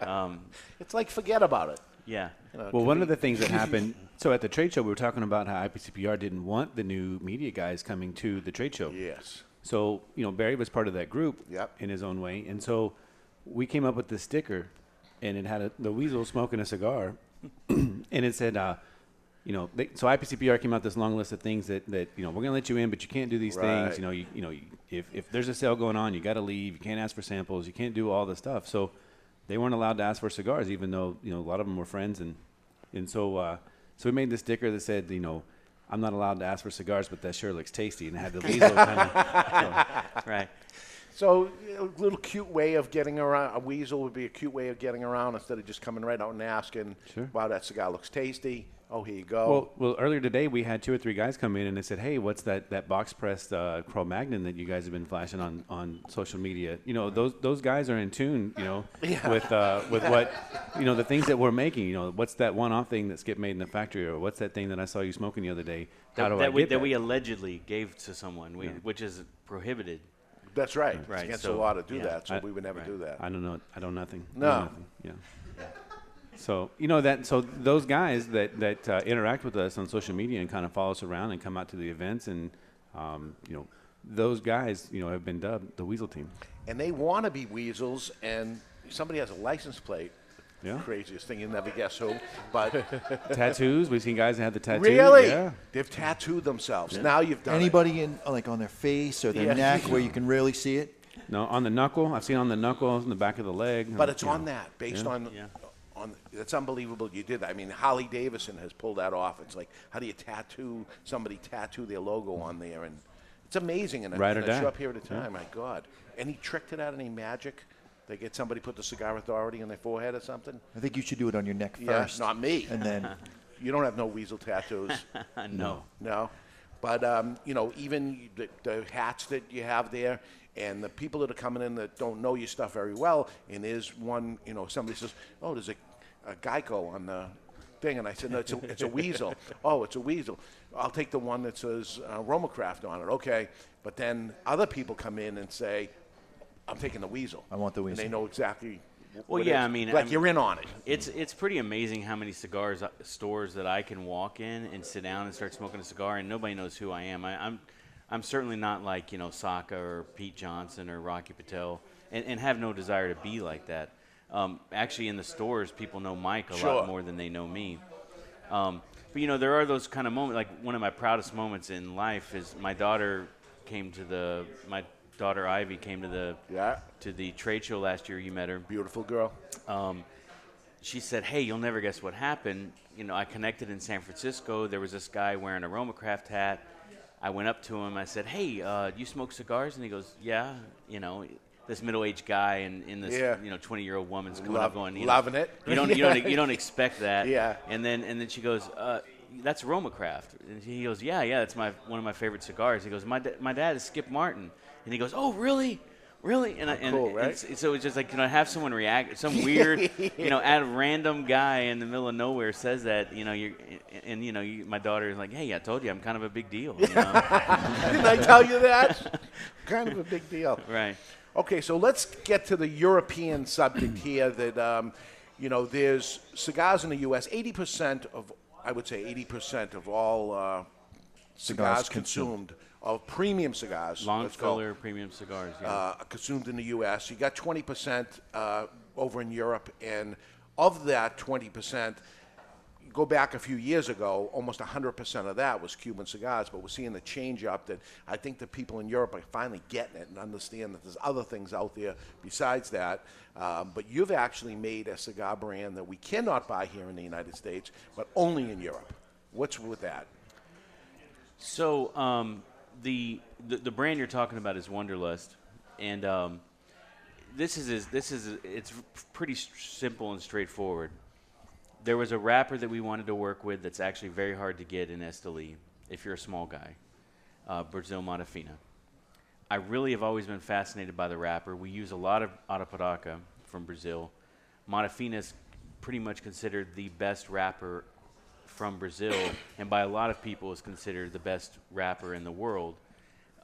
so um, it's like forget about it. Yeah. You know, Well, one me- of the things that happened. So at the trade show, we were talking about how IPCPR didn't want the new media guys coming to the trade show. Yes. So you know Barry was part of that group. Yep. In his own way, and so we came up with this sticker, and it had a, the weasel smoking a cigar, and it said, uh, you know, they, so IPCPR came out this long list of things that, that you know we're gonna let you in, but you can't do these Right. things. You know, you, you know, you, if if there's a sale going on, you got to leave. You can't ask for samples. You can't do all this stuff. So they weren't allowed to ask for cigars, even though you know a lot of them were friends, and and so uh, so we made this sticker that said, you know. I'm not allowed to ask for cigars, but that sure looks tasty, and it had the weasel kind of. right. So a little cute way of getting around a weasel would be a cute way of getting around instead of just coming right out and asking, Sure. "Wow, that cigar looks tasty." Oh, here you go. Well, well, earlier today we had two or three guys come in and they said, "Hey, what's that that box pressed uh, Cro-Magnon that you guys have been flashing on, on social media?" You know, those those guys are in tune, you know, Yeah. with uh, with what you know the things that we're making. You know, what's that one-off thing that Skip made in the factory, or what's that thing that I saw you smoking the other day? How That, do that I we, get that That we allegedly gave to someone, we, Yeah. which is prohibited. That's right. It's Right. against so, the law to do yeah. that, so I- we would never right. do that. I don't know. I don't nothing. No. know nothing. Yeah. So you know that. So those guys that that uh, interact with us on social media and kind of follow us around and come out to the events and um, you know those guys you know have been dubbed the Weasel Team. And they want to be weasels, and somebody has a license plate. Yeah. Craziest thing, you'll never guess who. But tattoos. We've seen guys that have the tattoos. Really? Yeah. They've tattooed themselves. Yeah. Now you've done it. Anybody in like on their face or their Yeah. neck where you can really see it? No, on the knuckle. I've seen on the knuckle, on the back of the leg. But it's you on that, based Yeah. on on. That's unbelievable. You did that. I mean, Holly Davison has pulled that off. It's like, how do you tattoo somebody tattoo their logo on there? And it's amazing and in a, Ride in or a die. short period of Yeah. time. My God, any trick to that? Any magic? They get somebody put the cigar authority on their forehead or something? I think you should do it on your neck Yeah, first. not me. And then you don't have no weasel tattoos. No. No. But um, you know, even the, the hats that you have there, and the people that are coming in that don't know your stuff very well, and there's one, you know, somebody says, "Oh, there's a, a Geico on the thing," and I said, "No, it's a, it's a weasel." oh, it's a weasel. I'll take the one that says uh, RoMaCraft on it. Okay, but then other people come in and say, "I'm taking the weasel." I want the weasel. And they know exactly. Well, yeah. I mean, like I'm- you're in on it. It's it's pretty amazing how many cigars uh, stores that I can walk in and sit down and start smoking a cigar, and nobody knows who I am. I, I'm I'm certainly not like you know Saka or Pete Johnson or Rocky Patel, and, and have no desire to be like that. Um, actually, in the stores, people know Mike a Sure. lot more than they know me. Um, but you know, there are those kind of moments. Like one of my proudest moments in life is my daughter came to the my daughter Ivy came to the yeah. to the trade show last year. You met her, beautiful girl. Um, she said, "Hey, you'll never guess what happened. You know, I connected in San Francisco. There was this guy wearing a RoMaCraft hat. I went up to him. I said, "Hey, uh, do you smoke cigars?" And he goes, "Yeah." You know, this middle-aged guy and in this Yeah. you know 20-year-old woman's coming Love- up going, you loving know, it. You don't you don't you don't expect that. Yeah. And then and then she goes, uh, "That's RoMaCraft." And he goes, "Yeah, yeah, that's my one of my favorite cigars." He goes, "My da- my dad is Skip Martin," and he goes, "Oh, really?" Really, and, I, and, Cool, right? s- so it's just like you know, have someone react, some weird, you know, at a random guy in the middle of nowhere says that, you know, you're, and you know, you, my daughter is like, hey, I told you, I'm kind of a big deal. You know? Didn't I tell you that? kind of a big deal. Right. Okay, so let's get to the European subject here. That um, you know, there's cigars in the U.S. Eighty percent of, I would say, eighty percent of all uh, Cigars cigars, consumed of premium cigars, Long let's call it, filler premium cigars. Yeah. uh, consumed in the U.S. You got 20% uh, over in Europe, and of that 20%, go back a few years ago, almost 100% of that was Cuban cigars. But we're seeing the change up that I think the people in Europe are finally getting it and understand that there's other things out there besides that. Um, but you've actually made a cigar brand that we cannot buy here in the United States, but only in Europe. What's with that? So um, the, the the brand you're talking about is Wunderlust, and um, this is is- this is it's pretty simple and straightforward. There was a wrapper that we wanted to work with that's actually very hard to get in Esteli if you're a small guy, uh, Brazil Mata Fina. I really have always been fascinated by the wrapper. We use a lot of Arapiraca from Brazil. Mata Fina is pretty much considered the best wrapper from Brazil, and by a lot of people is considered the best wrapper in the world.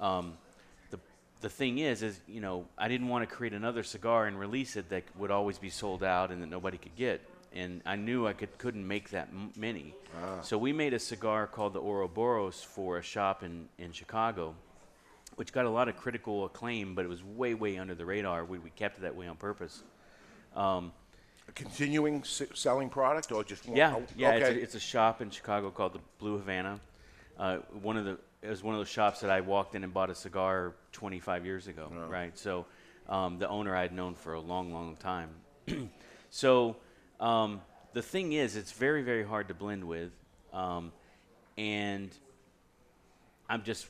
Um, the the thing is, is you know, I didn't want to create another cigar and release it that would always be sold out and that nobody could get. And I knew I could couldn't make that m- many. Ah. So we made a cigar called the Ouroboros for a shop in in Chicago, which got a lot of critical acclaim, but it was way way under the radar. We we kept it that way on purpose. Um, continuing s- selling product, or just one? yeah, oh, yeah. It's, a, it's a shop in Chicago called the Blue Havana. Uh, one of the it was one of those shops that I walked in and bought a cigar 25 years ago, right? So um, the owner I had known for a long, long time. so um, the thing is, it's very, very hard to blend with, um, and I'm just,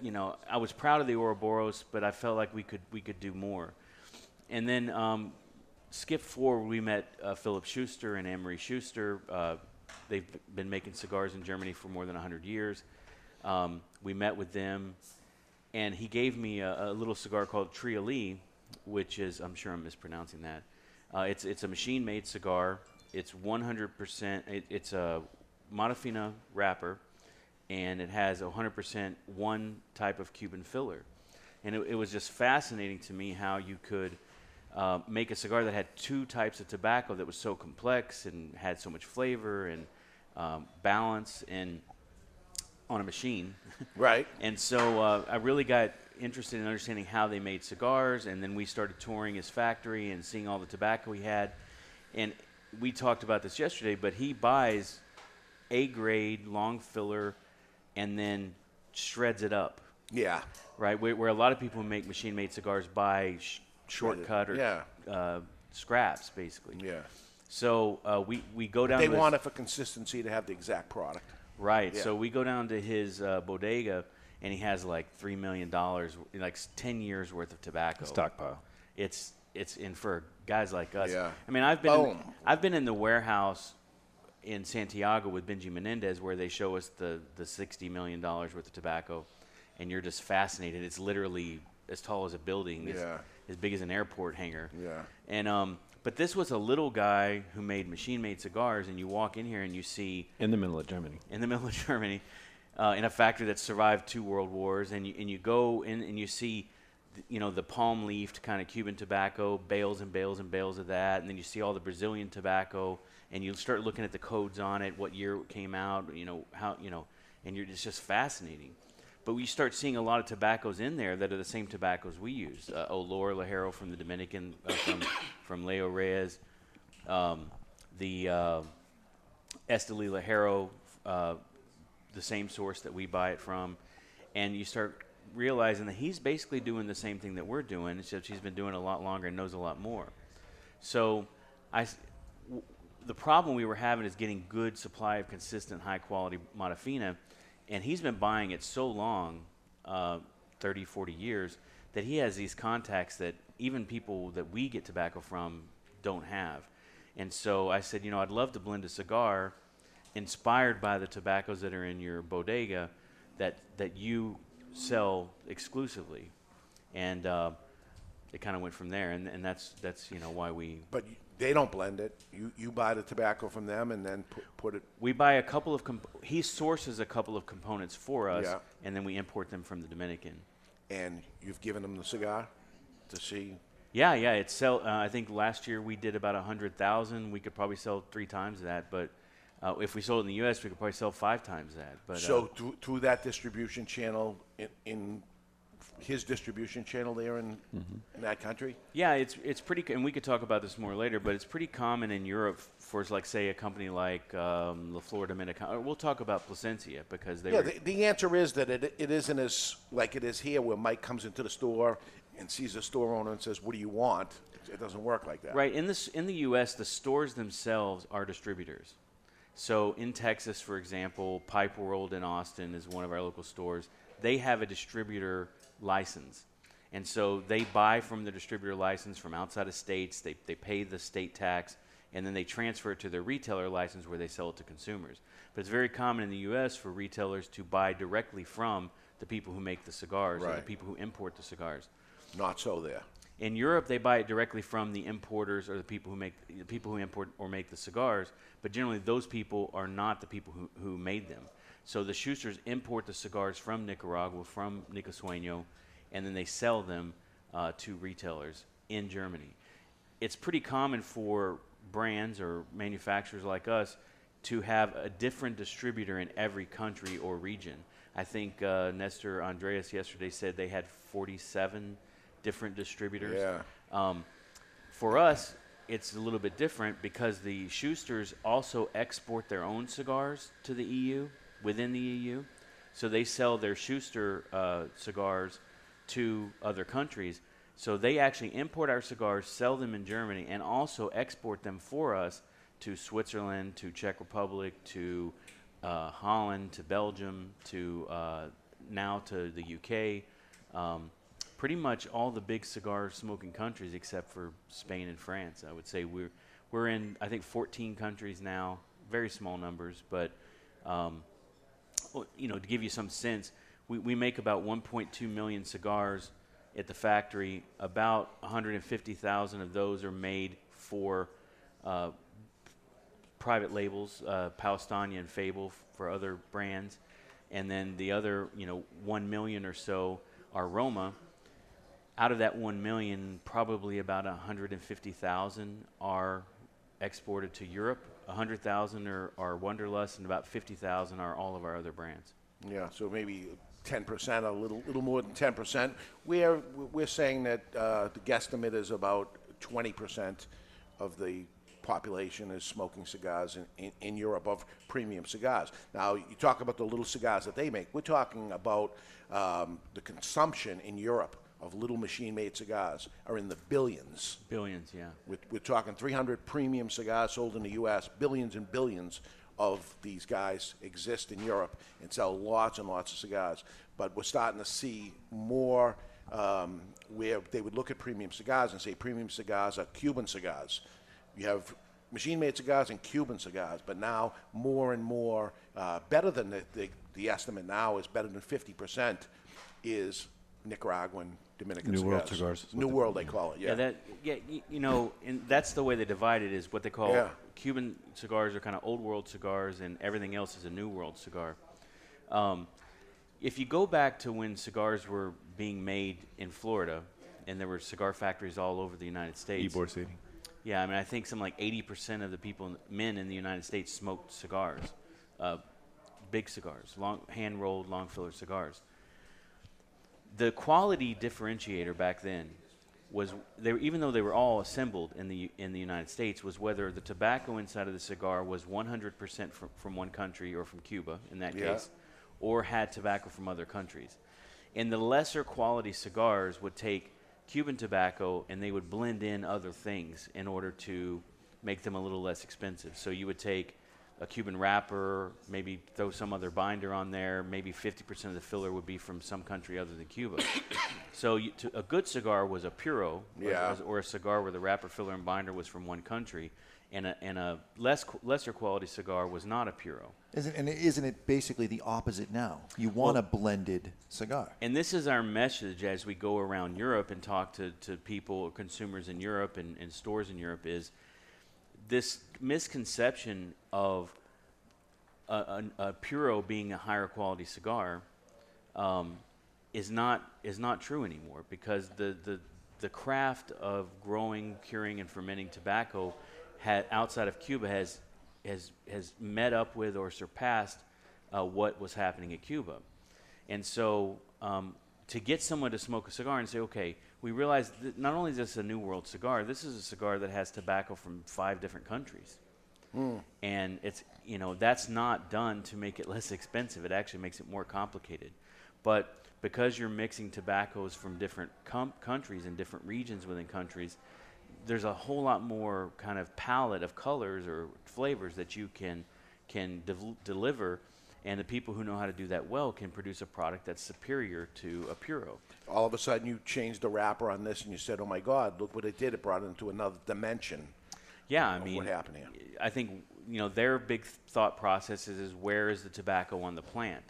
you know, I was proud of the Ouroboros, but I felt like we could we could do more. And then um, skip four, we met uh, Philip Schuster and Marie Schuster. Uh, they've been making cigars in Germany for more than 100 years. Um, we met with them, and he gave me a, a little cigar called Trioli, which is, I'm sure I'm mispronouncing that. Uh, it's, it's a machine made cigar. It's 100%, it, it's a Mata Fina wrapper, and it has 100% one type of Cuban filler. And it, it was just fascinating to me how you could uh, make a cigar that had two types of tobacco that was so complex and had so much flavor and um, balance and on a machine. Right. and so uh, I really got interested in understanding how they made cigars, and then we started touring his factory and seeing all the tobacco he had. And we talked about this yesterday, but he buys A grade long filler and then shreds it up. Yeah. Right, where, where a lot of people who make machine made cigars buy sh- shortcut or Yeah. uh, scraps, basically. Yeah. So uh, we, we go down They to this- want it for consistency to have the exact product. Right. Yeah. So we go down to his uh, bodega, and he has like three million dollars, like ten years worth of tobacco Stockpile. It's it's in for guys like us. Yeah. I mean, I've been in, I've been in the warehouse in Santiago with Benji Menendez, where they show us the the sixty million dollars worth of tobacco, and you're just fascinated. It's literally as tall as a building. It's Yeah. As big as an airport hangar. Yeah. And um, but this was a little guy who made machine-made cigars, and you walk in here and you see In the middle of Germany. in the middle of Germany, uh, in a factory that survived two world wars, and you and you go in and you see, th- you know, the palm leafed kind of Cuban tobacco, bales and bales and bales of that, and then you see all the Brazilian tobacco, and you start looking at the codes on it, what year it came out, you know how you know, and you're it's just fascinating. But we start seeing a lot of tobaccos in there that are the same tobaccos we use. Uh, Olor Ligero from the Dominican, uh, from from Leo Reyes, um, the uh, Esteli Ligero, uh, the same source that we buy it from, and you start realizing that he's basically doing the same thing that we're doing, except he's been doing it a lot longer and knows a lot more. So, I, w- the problem we were having is getting good supply of consistent, high quality Mata Fina, and he's been buying it so long, uh, 30, 40 years, that he has these contacts that even people that we get tobacco from don't have. And so I said, you know, I'd love to blend a cigar inspired by the tobaccos that are in your bodega that, that you sell exclusively. And uh, it kind of went from there. And, and that's, that's, you know, why we. But they don't blend it. You you buy the tobacco from them and then put, put it. We buy a couple of. Comp- he sources a couple of components for us, Yeah. and then we import them from the Dominican. And you've given them the cigar to see. Yeah, yeah. It's sell. Uh, I think last year we did about a hundred thousand. We could probably sell three times that, but uh, if we sold in the U.S., we could probably sell five times that. But so uh, through, through that distribution channel in, in his distribution channel there in in that country. Yeah, it's it's pretty, and we could talk about this more later. But it's pretty common in Europe for, like, say, a company like um, La Flor Dominicana. We'll talk about Plasencia because they yeah, the, the answer is that it, it isn't as like it is here, where Mike comes into the store and sees the store owner and says, "What do you want?" It doesn't work like that. Right in this in the U.S., the stores themselves are distributors. So in Texas, for example, Pipe World in Austin is one of our local stores. They have a distributor license, and so they buy from the distributor license from outside of states. They they pay the state tax, and then they transfer it to their retailer license where they sell it to consumers. But it's very common in the U.S. for retailers to buy directly from the people who make the cigars or the people who import the cigars. Not so there. In Europe, they buy it directly from the importers or the people who make the people who import or make the cigars. But generally, those people are not the people who, who made them. So the Schusters import the cigars from Nicaragua, from NicaSueño, and then they sell them uh, to retailers in Germany. It's pretty common for brands or manufacturers like us to have a different distributor in every country or region. I think uh, Nestor Andrés yesterday said they had 47 different distributors. Yeah. Um, for us, it's a little bit different because the Schusters also export their own cigars to the EU within the EU. So they sell their Schuster uh, cigars to other countries. So they actually import our cigars, sell them in Germany, and also export them for us to Switzerland, to Czech Republic, to uh, Holland, to Belgium, to uh, now to the UK. Um, pretty much all the big cigar smoking countries except for Spain and France. I would say we're we're in I think 14 countries now, very small numbers, but um, you know to give you some sense, we, we make about 1.2 million cigars at the factory. About 150,000 of those are made for uh, private labels, uh, and Fable for other brands, and then the other, you know, one million or so are Roma. Out of that one million, probably about 150,000 are exported to Europe. 100,000 are, are Wunderlust, and about 50,000 are all of our other brands. Yeah, so maybe 10%, a little, little more than 10%. We're, we're saying that uh, the guesstimate is about 20% of the population is smoking cigars in, in, in Europe of premium cigars. Now, you talk about the little cigars that they make. We're talking about um, the consumption in Europe of little machine-made cigars are in the billions. Billions, yeah. We're, we're talking 300 premium cigars sold in the U.S. Billions and billions of these guys exist in Europe and sell lots and lots of cigars. But we're starting to see more um, where they would look at premium cigars and say premium cigars are Cuban cigars. You have machine-made cigars and Cuban cigars, but now more and more, uh, better than the, the, the estimate now is better than 50% is Nicaraguan, Dominican New cigars. World cigars New they- World, they call it, yeah. Yeah, that yeah, y- you know, and that's the way they divide it is what they call Yeah. Cuban cigars are kind of old world cigars, and everything else is a new world cigar. Um, if you go back to when cigars were being made in Florida, and there were cigar factories all over the United States. Ybor City. Yeah, I mean, I think some like 80% of the people, men in the United States, smoked cigars, uh, big cigars, long hand rolled, long filler cigars the quality differentiator back then was they were, even though they were all assembled in the in the United States was whether the tobacco inside of the cigar was 100% from, from one country or from Cuba in that Yeah. case or had tobacco from other countries. And the lesser quality cigars would take Cuban tobacco and they would blend in other things in order to make them a little less expensive. So you would take a Cuban wrapper, maybe throw some other binder on there. Maybe 50% of the filler would be from some country other than Cuba. so you, to, a good cigar was a puro, or- Yeah. or, a cigar where the wrapper, filler, and binder was from one country, and a, and a less lesser quality cigar was not a puro. Isn't, and isn't it basically the opposite now? You want a blended cigar. And this is our message as we go around Europe and talk to, to people, consumers in Europe and, and stores in Europe is this misconception of a, a, a Puro being a higher quality cigar um, is not is not true anymore because the, the, the craft of growing, curing, and fermenting tobacco outside of Cuba has has has met up with or surpassed uh, what was happening at Cuba. And so, um, to get someone to smoke a cigar and say, okay, we realize that not only is this a New World cigar, this is a cigar that has tobacco from five different countries. Mm. And it's, you know, that's not done to make it less expensive. It actually makes it more complicated. But because you're mixing tobaccos from different com- countries and different regions within countries, there's a whole lot more kind of palette of colors or flavors that you can can dev- deliver, and the people who know how to do that well can produce a product that's superior to a puro. All of a sudden, you changed the wrapper on this, and you said, "Oh my God, look what it did! It brought it into another dimension." Yeah, I mean, what happened here? I think you know their big thought process is, is where is the tobacco on the plant?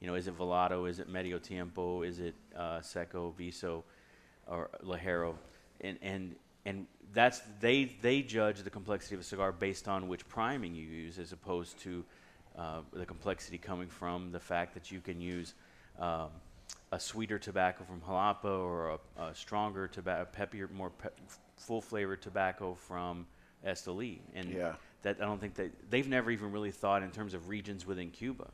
You know, is it Volado? Is it Medio Tiempo? Is it uh, Seco, Viso, or Ligero? And and and that's they they judge the complexity of a cigar based on which priming you use, as opposed to uh, the complexity coming from the fact that you can use um, a sweeter tobacco from Jalapa or a, a stronger tobacco, peppier, more pep- full flavored tobacco from Esteli. And Yeah. that I don't think that they've never even really thought in terms of regions within Cuba.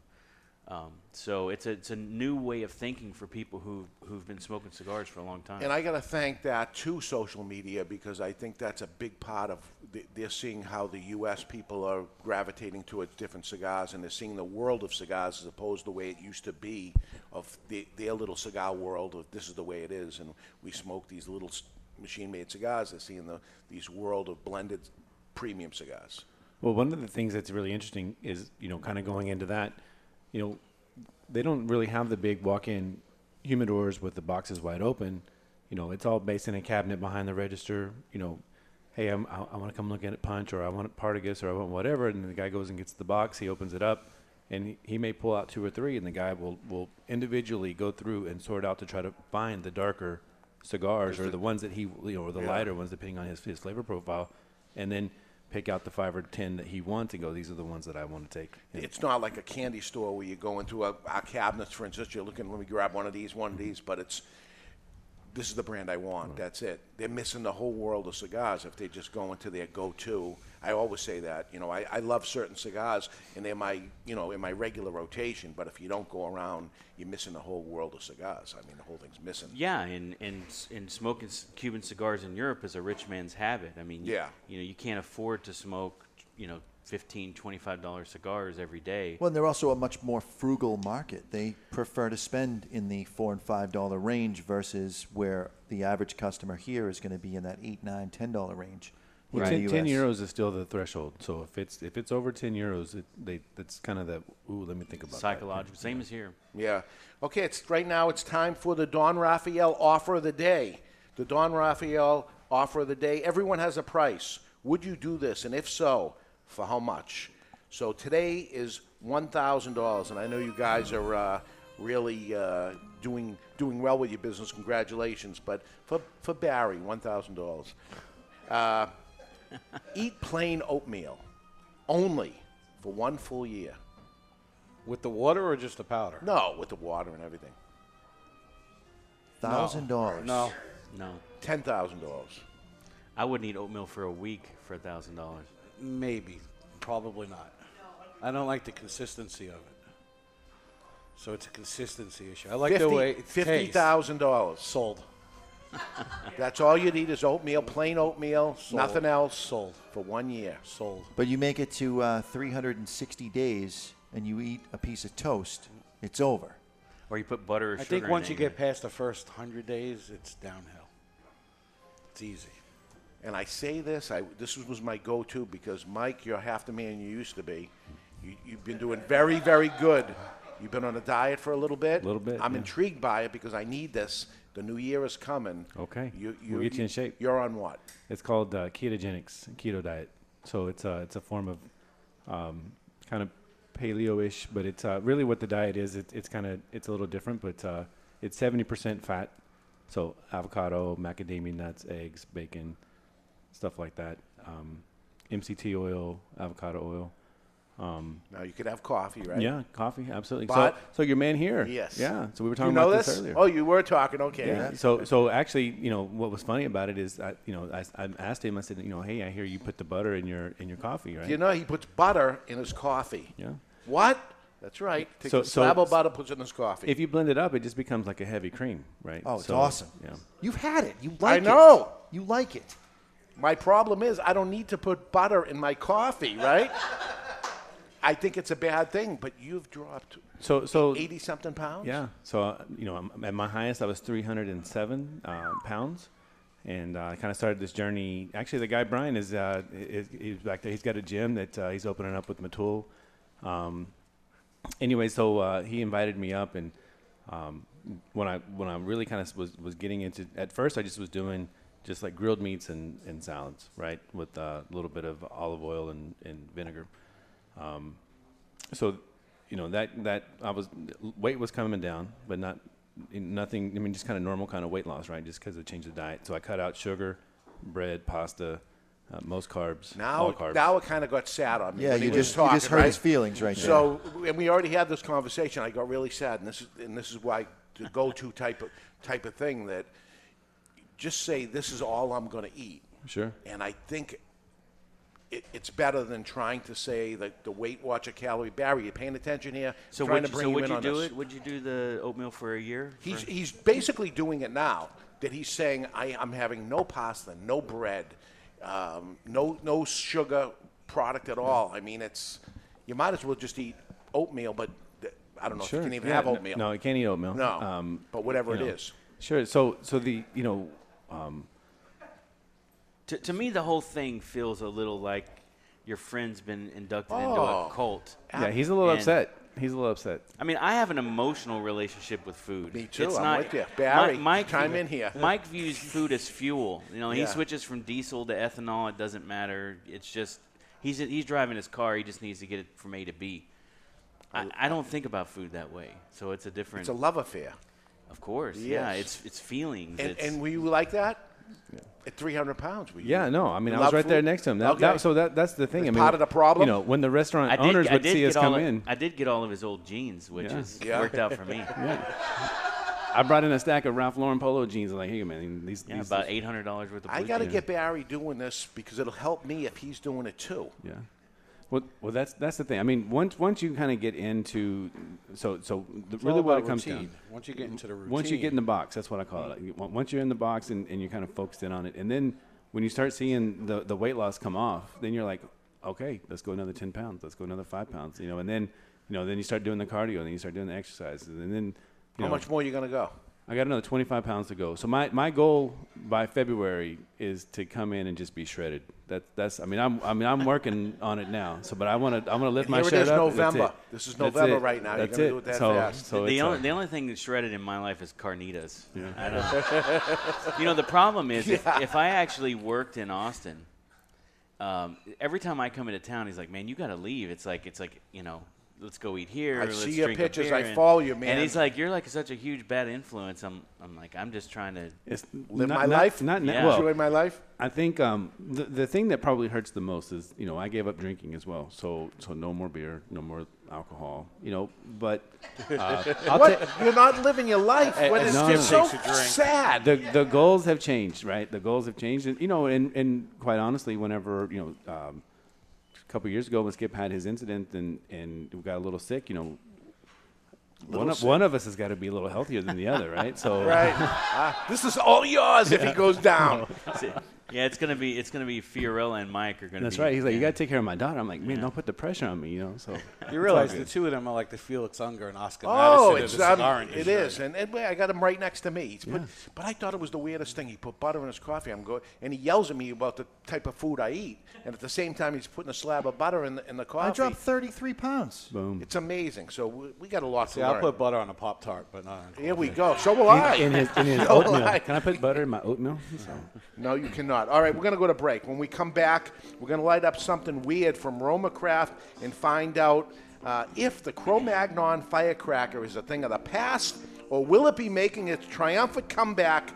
Um, so it's a it's a new way of thinking for people who who've been smoking cigars for a long time. And I got to thank that to social media because I think that's a big part of the, they're seeing how the U.S. people are gravitating towards different cigars, and they're seeing the world of cigars as opposed to the way it used to be of the, their little cigar world. Of this is the way it is, and we smoke these little machine-made cigars. They're seeing the these world of blended premium cigars. Well, one of the things that's really interesting is, you know, kind of going into that, you know, they don't really have the big walk-in humidors with the boxes wide open. You know, it's all based in a cabinet behind the register. You know, hey, I'm, I, I want to come look at it punch, or I want Partagas, or I want whatever, and the guy goes and gets the box. He opens it up, and he, he may pull out two or three, and the guy will will individually go through and sort out to try to find the darker cigars or the- the ones that he, you know, or the Yeah. lighter ones, depending on his his flavor profile, and then pick out the five or ten that he wants and go, these are the ones that I want to take. And It's not like a candy store where you go into a, our cabinets, for instance. You're looking, let me grab one of these, one of these, but it's this is the brand I want. That's it. They're missing the whole world of cigars if they just go into their go-to. I always say that. You know, I, I love certain cigars, and they're my, you know, in my regular rotation. But if you don't go around, you're missing the whole world of cigars. I mean, the whole thing's missing. Yeah, and and and smoking Cuban cigars in Europe is a rich man's habit. I mean, you- Yeah. you know, you can't afford to smoke, you know, 15 25 dollar cigars every day. Well, and they're also a much more frugal market. They prefer to spend in the four and five dollar range versus where the average customer here is going to be in that eight, nine, ten dollar range. Well, in 10, 10 euros is still the threshold. So if it's if it's over ten euros, it, they that's kind of the ooh. Let me think about that. Psychological, same as here. Yeah. Okay, it's right now it's time for the Don Raphael offer of the day. The Don Raphael offer of the day. Everyone has a price. Would you do this? And if so, for how much? So today is $1,000, and I know you guys are uh, really uh, doing doing well with your business. Congratulations. But for, for Barry, $1,000. Uh, eat plain oatmeal only for one full year. With the water or just the powder? No, with the water and everything. Thousand dollars. No. No. Ten thousand dollars. I wouldn't eat oatmeal for a week for a thousand dollars. Maybe. Probably not. I don't like the consistency of it. So it's a consistency issue. I like the way it fifty tastes. thousand dollars sold. That's all you need is oatmeal, plain oatmeal, Sold. nothing else. Sold for one year. Sold. But you make it to uh, 360 days and you eat a piece of toast, it's over. Or you put butter or sugar. I sugar think in once it, you get past the first hundred days, it's downhill. It's easy. And I say this, I this was my go-to because Mike, you're half the man you used to be. You, you've been doing very, very good. You've been on a diet for a little bit. A little bit, I'm yeah. intrigued by it because I need this. The new year is coming. Okay. You, you, we'll get you in shape. You're on what? It's called uh, ketogenics, keto diet. So it's a it's a form of um, kind of paleo-ish, but it's uh, really what the diet is. It, it's kind of it's a little different, but uh, it's seventy percent fat. So avocado, macadamia nuts, eggs, bacon, stuff like that. Um, MCT oil, avocado oil. Um, Now you could have coffee, right? Yeah, coffee, absolutely. But- so, so your man here. Yes. Yeah. So we were You talking know about this, this? earlier. Oh, you were talking. Okay. Yeah. So, so actually, you know, what was funny about it is, I, you know, I, I asked him. I said, you know, hey, I hear you put the butter in your in your coffee, right? You know, he puts butter in his coffee. Yeah. What? That's right. Takes So- a so- slab of butter, puts it in his coffee. If you blend it up, it just becomes like a heavy cream, right? Oh, it's So, awesome. Yeah. You've had it. You I like it. know. You like it. My problem is I don't need to put butter in my coffee, right? I think it's a bad thing, but you've dropped So, so eighty something pounds. Yeah. So, uh, you know, I'm- at my highest, I was 307 uh, pounds, and uh, I kind of started this journey. Actually, the guy Brian is, uh, is he's back there. He's got a gym that uh, he's opening up with Matul. Um, anyway, so uh, he invited me up, and um, when I when I really kind of was was getting into at first, I just was doing just like grilled meats and, and salads, right, with uh, a little bit of olive oil and, and vinegar. Um, so, you know that that I was weight was coming down, but not nothing. I mean, just kind of normal kind of weight loss, right? Just because of change of diet. So I cut out sugar, bread, pasta, uh, most carbs, Now, all carbs. now it kind of got sad on me. Yeah, when he you was just- you just hurt right? his feelings right So, and we already had this conversation. I got really sad, and this is and this is why the go-to type of type of thing that just say this is all I'm going to eat. Sure. And I think it, it's better than trying to say that the Weight Watcher calorie. Barry, you paying attention here? So trying would to you, bring so you would in you on do this. it? Would you do the oatmeal for a year? He's, For- he's basically doing it now. That he's saying, I, I'm having no pasta, no bread, um, no no sugar product at all. I mean, it's you might as well just eat oatmeal, but th- I don't know Sure. if you can even yeah, have oatmeal. No, you can't eat oatmeal. No, Um, but whatever you it know. is. Sure. So, so the you know, um, To, to me, the whole thing feels a little like your friend's been inducted into Oh. a cult. yeah, he's a little And- upset. He's a little upset. I mean, I have an emotional relationship with food. Me too, It's I'm not, with you. Barry, chime in here. Mike views food as fuel. You know, he Yeah. switches from diesel to ethanol. It doesn't matter. It's just he's he's driving his car. He just needs to get it from A to B. I, I don't think about food that way. So it's a different. It's a love affair. Of course, yeah. It's it's feelings. And, it's, and were you like that? At 300 pounds, were you? Yeah, no. I mean, I was love right there next to him. That, Okay. that, so that that's the thing. It's I mean, part of the problem? You know, when the restaurant did, owners I would see us come of, in, I did get all of his old jeans, which Yeah. is Yeah. worked out for me. I brought in a stack of Ralph Lauren polo jeans. I'm like, hey man, these, Yeah, these about eight hundred dollars worth of. I got to get Barry doing this because it'll help me if he's doing it too. Yeah. Well, well, that's that's the thing. I mean, once once you kind of get into so so the, really what it comes routine. down. Once you get into the routine. Once you get in the box, that's what I call it. Mm. Like, Once you're in the box and, and you're kind of focused in on it, and then when you start seeing the the weight loss come off, then you're like, okay, let's go another ten pounds. Let's go another five pounds. You know, and then you know then you start doing the cardio, and then you start doing the exercises, and then you How know, much more are you going to go? I got another 25 pounds to go. So my, my goal by February is to come in and just be shredded. That that's I mean I'm I mean I'm working on it now. So but I want to I'm going to lift my here it shirt is up. November. This is That's November it. right now. You're That's gonna it. do it that so, fast. So the it's, only uh, the only thing that's shredded in my life is carnitas. Yeah. I don't. you know the problem is if, if I actually worked in Austin, um, every time I come into town, he's like, "Man, you got to leave." It's like it's like you know. Let's go eat here. I let's see your pictures, I and- follow you, man. And he's like, "You're like such a huge bad influence." I'm, I'm like, I'm just trying to Live Not- my not- life. Not, Yeah. well, Enjoy my life. I think um, the the thing that probably hurts the most is you know I gave up drinking as well, so so no more beer, no more alcohol, you know. But uh, I'll what? ta- You're not living your life. What eh, is no, it's no. so sad. The the goals have changed, right? The goals have changed, and you know, and and quite honestly, whenever you know, um, a couple years ago when Skip had his incident and and we got a little sick, you know. One of, one of us has got to be a little healthier than the other, right? So Right. Ah, this is all yours if he goes down. yeah, it's gonna be it's gonna be Fiorella and Mike are gonna. That's be, right. He's like, you got to take care of my daughter. I'm like, man, don't put the pressure on me, you know. So You realize the two of them are like the Felix Unger and Oscar Oh, Madison it's of the cigar um, it industry. is, and, and I got him right next to me. He's put, but I thought it was the weirdest thing. He put butter in his coffee. I'm going, and he yells at me about the type of food I eat, and at the same time he's putting a slab of butter in the in the coffee. I dropped 33 pounds. Boom. It's amazing. So we, we got a lot See, to I'll learn. put butter on a Pop Tart, but not Here we go. So will I. in, in his in his So oatmeal. Can I put butter in my oatmeal? So. No, you cannot. All right, we're going to go to break. When we come back, we're going to light up something weird from RoMaCraft and find out uh, if the Cro-Magnon firecracker is a thing of the past or will it be making its triumphant comeback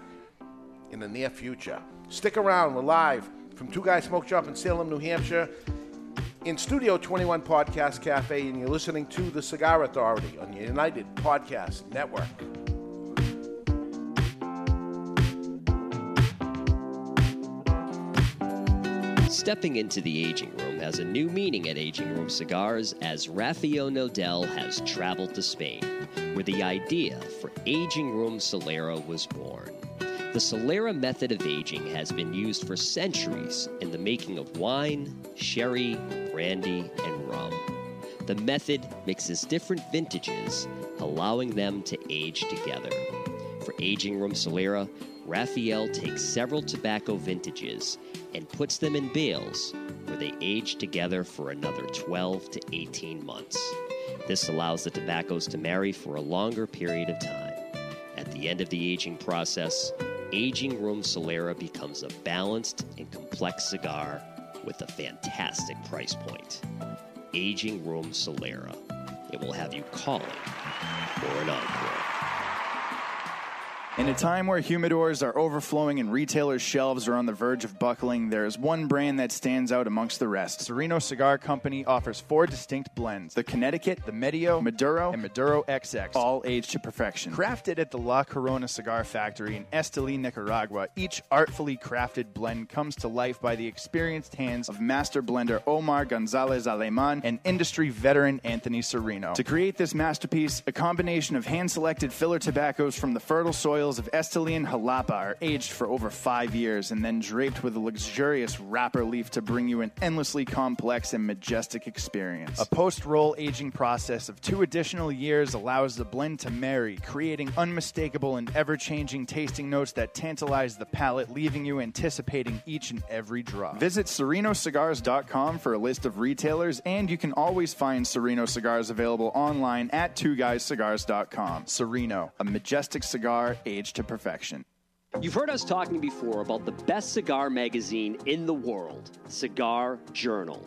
in the near future. Stick around. We're live from Two Guys Smoke Shop in Salem, New Hampshire, in Studio 21 Podcast Cafe, and you're listening to The Cigar Authority on the United Podcast Network. Stepping into the aging room has a new meaning at Aging Room Cigars as Rafael Nodal has traveled to Spain, where the idea for Aging Room Solera was born. The Solera method of aging has been used for centuries in the making of wine, sherry, brandy, and rum. The method mixes different vintages, allowing them to age together. For Aging Room Solera, Raphael takes several tobacco vintages and puts them in bales where they age together for another 12 to 18 months. This allows the tobaccos to marry for a longer period of time. At the end of the aging process, Aging Room Solera becomes a balanced and complex cigar with a fantastic price point. Aging Room Solera. It will have you calling for an encore. In a time where humidors are overflowing and retailers' shelves are on the verge of buckling, there is one brand that stands out amongst the rest. Sereno Cigar Company offers four distinct blends the Connecticut, the Medio, Maduro, and Maduro XX, all aged to perfection. Crafted at the La Corona Cigar Factory in Esteli, Nicaragua, each artfully crafted blend comes to life by the experienced hands of master blender Omar Gonzalez Aleman and industry veteran Anthony Sereno. To create this masterpiece, a combination of hand selected filler tobaccos from the fertile soils of Esteli and Jalapa are aged for over five years and then draped with a luxurious wrapper leaf to bring you an endlessly complex and majestic experience. A post roll aging process of two additional years allows the blend to marry, creating unmistakable and ever changing tasting notes that tantalize the palate, leaving you anticipating each and every drop. Visit SerenoCigars.com for a list of retailers, and you can always find Sereno cigars available online at TwoGuysCigars.com. Sereno, a majestic cigar to perfection. You've heard us talking before about the best cigar magazine in the world, Cigar Journal.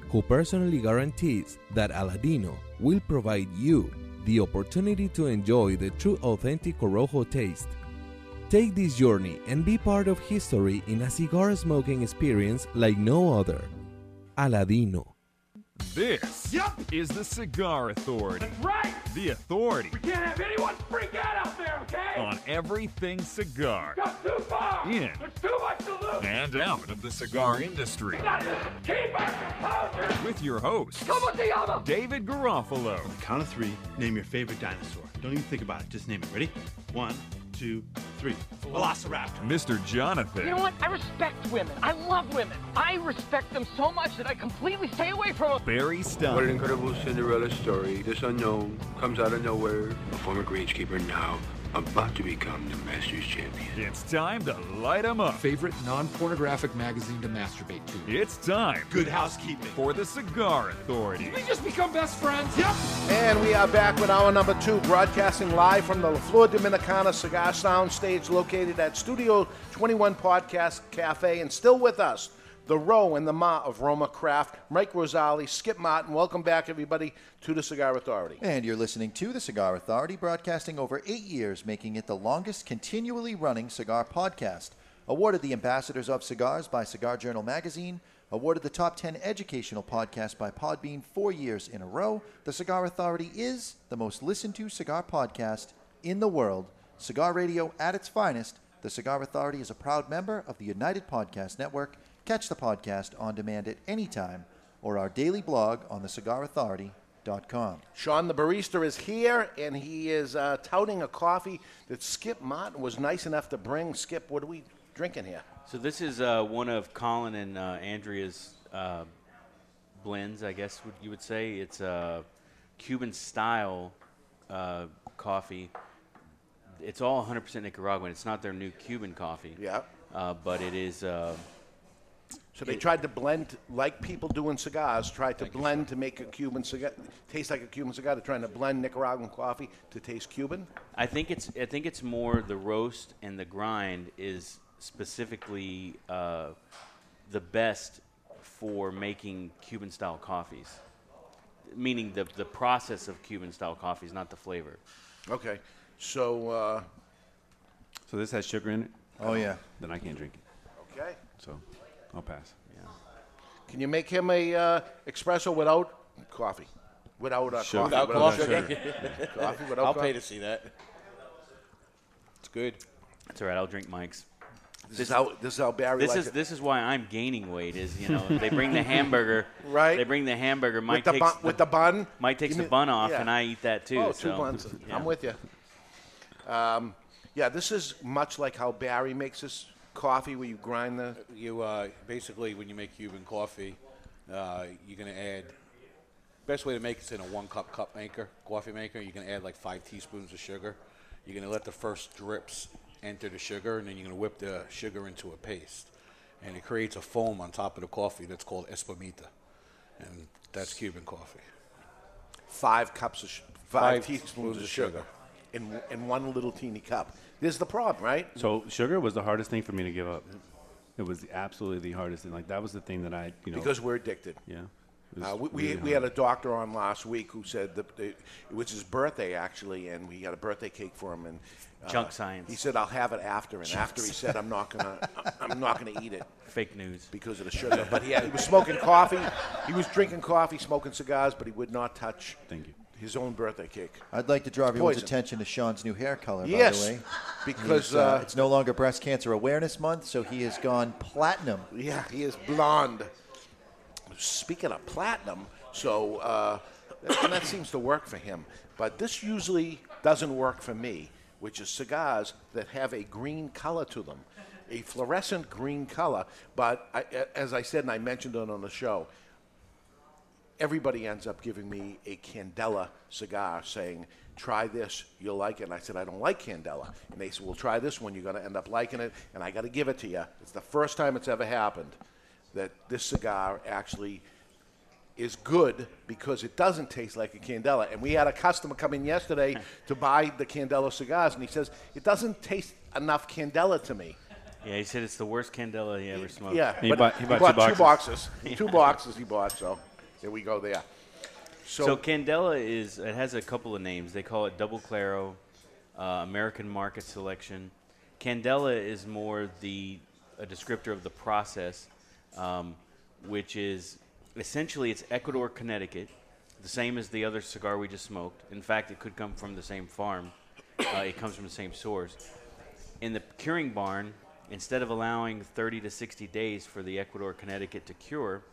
who personally guarantees that Aladino will provide you the opportunity to enjoy the true authentic Corojo taste. Take this journey and be part of history in a cigar smoking experience like no other. Aladino. This yep. is the Cigar Authority. That's Right! The authority We can't have anyone freak out out there, okay? on everything cigar. Go too far! In There's too much to lose! and out of the cigar industry. Keep our composure! With your host, Como te llamo? David Garofalo. Count of three, name your favorite dinosaur. Don't even think about it, just name it. Ready? One, two, three. Velociraptor. Mr. Jonathan. You know what? I respect women. I love women. I respect them so much that I completely stay away from them. Barry Stone. What an incredible Cinderella story. This unknown comes out of nowhere. A former greenskeeper now about to become the Masters champion. It's time to light 'em up. Favorite non-pornographic magazine to masturbate to. It's time. Good housekeeping. For the Cigar Authority. Did we just become best friends? Yep. And we are back with hour number two, broadcasting live from the La Flor Dominicana Cigar Sound Stage located at Studio 21 Podcast Cafe. And still with us, the Roe and the Ma of RoMaCraft, Mike Rosales, Skip Martin. Welcome back, everybody, to the Cigar Authority. And you're listening to the Cigar Authority, broadcasting over eight years, making it the longest continually running cigar podcast. Awarded the Ambassadors of Cigars by Cigar Journal Magazine. Awarded the top 10 educational podcast by Podbean four years in a row. The Cigar Authority is the most listened to cigar podcast in the world. Cigar radio at its finest. The Cigar Authority is a proud member of the United Podcast Network. Catch the podcast on demand at any time or our daily blog on thecigarauthority.com. Sean the barista is here, and he is uh, touting a coffee that Skip Martin was nice enough to bring. Skip, what are we drinking here? So this is uh, one of Colin and uh, Andrea's uh, blends, I guess you would say. It's a Cuban style uh, coffee. It's all 100% Nicaraguan. It's not their new Cuban coffee. Yeah. Uh, but it is. So they it- tried to blend, like people do in cigars, tried to blend to make a Cuban cigar taste like a Cuban cigar. They're trying to blend Nicaraguan coffee to taste Cuban. I think it's I think it's more the roast and the grind is specifically uh, the best for making Cuban style coffees. Meaning the the process of Cuban style coffees, not the flavor. Okay, so uh, So this has sugar in it. Oh, yeah. Then I can't drink it. okay, So I'll pass. Yeah. can you make him a uh, espresso without coffee? Without uh, Sugar. coffee? Without coffee. sugar? coffee without I'll coffee? pay to see that. It's good. That's all right. I'll drink Mike's. This is how this is how Barry. This likes is it. this is why I'm gaining weight. Is you know they bring the hamburger. Right. They bring the hamburger. Mike the takes bun- with the bun? Mike takes Give the bun off, yeah. and I eat that too. Oh, two so, buns. yeah. I'm with you. Um, yeah, this is much like how Barry makes his coffee, where you grind the. You uh, basically, when you make Cuban coffee, uh, you're gonna add. Best way to make it's in a one cup cup maker, coffee maker. You're gonna add like five teaspoons of sugar. You're gonna let the first drips enter the sugar, and then you're gonna whip the sugar into a paste, and it creates a foam on top of the coffee that's called espumita, and that's Cuban coffee. Five cups of sh- five, Five teaspoons of of sugar, sugar. in in one little teeny cup. This is the problem, right? So sugar was the hardest thing for me to give up. It was absolutely the hardest thing. Like that was the thing that I, you know, because we're addicted. Yeah. It was Uh, we we, really we had a doctor on last week who said that the, it was his birthday actually, and we had a birthday cake for him. And uh, Junk science. He said, "I'll have it after." And Junk after he said, "I'm not gonna, I'm not gonna eat it." Fake news. because of the sugar. But he, had, he was smoking coffee. He was drinking coffee, smoking cigars, but he would not touch. Thank you. His own birthday cake. I'd like to draw everyone's poison. attention to Sean's new hair color, Yes, by the way. because, uh, uh, it's no longer Breast Cancer Awareness Month, so he has gone platinum. Yeah, he is blonde. Speaking of platinum, so uh, and that seems to work for him. But this usually doesn't work for me, which is cigars that have a green color to them, a fluorescent green color. But I, as I said, and I mentioned it on the show, everybody ends up giving me a Candela cigar saying, try this, you'll like it. And I said, I don't like Candela. And they said, well, try this one, you're going to end up liking it. And I got to give it to you. It's the first time it's ever happened that this cigar actually is good because it doesn't taste like a Candela. And we had a customer come in yesterday to buy the Candela cigars, and he says, it doesn't taste enough Candela to me. Yeah, he said it's the worst candela he ever smoked. Yeah, He but bought- he he bought bought, two two boxes. boxes. two boxes he bought. So there we go. There. So, So, Candela is it has a couple of names. They call it Double Claro, uh, American Market Selection. Candela is more the a descriptor of the process, um, which is essentially it's Ecuador, Connecticut, the same as the other cigar we just smoked. In fact, it could come from the same farm. Uh, it comes from the same source. In the curing barn, instead of allowing 30 to 60 days for the Ecuador, Connecticut to cure,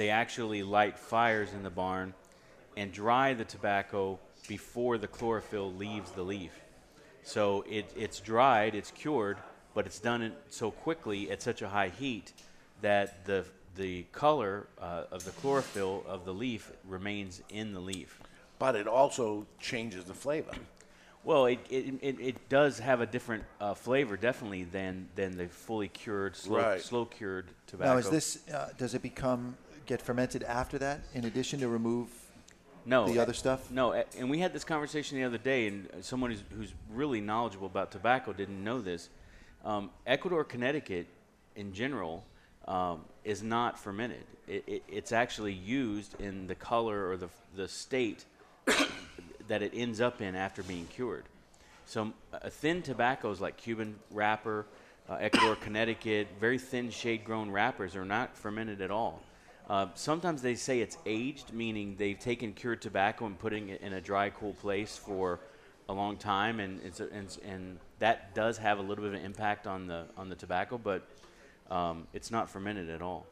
they actually light fires in the barn and dry the tobacco before the chlorophyll leaves the leaf. So it, it's dried, it's cured, but it's done it so quickly at such a high heat that the the color uh, of the chlorophyll of the leaf remains in the leaf. but it also changes the flavor. Well, it, it, it, it does have a different uh, flavor, definitely, than, than the fully cured, slow, Right. slow cured tobacco. Now, is this, uh, does it become, get fermented after that in addition to remove no the other stuff? No, and we had this conversation the other day, and someone who's, who's really knowledgeable about tobacco didn't know this. Um, Ecuador, Connecticut, in general, um, is not fermented. It, it, it's actually used in the color or the the state that it ends up in after being cured. So, uh, thin tobaccos like Cuban wrapper, uh, Ecuador, Connecticut, very thin shade grown wrappers are not fermented at all. Uh, sometimes they say it's aged, meaning they've taken cured tobacco and putting it in a dry, cool place for a long time, and it's a, and, and that does have a little bit of an impact on the on the tobacco, but um, it's not fermented at all.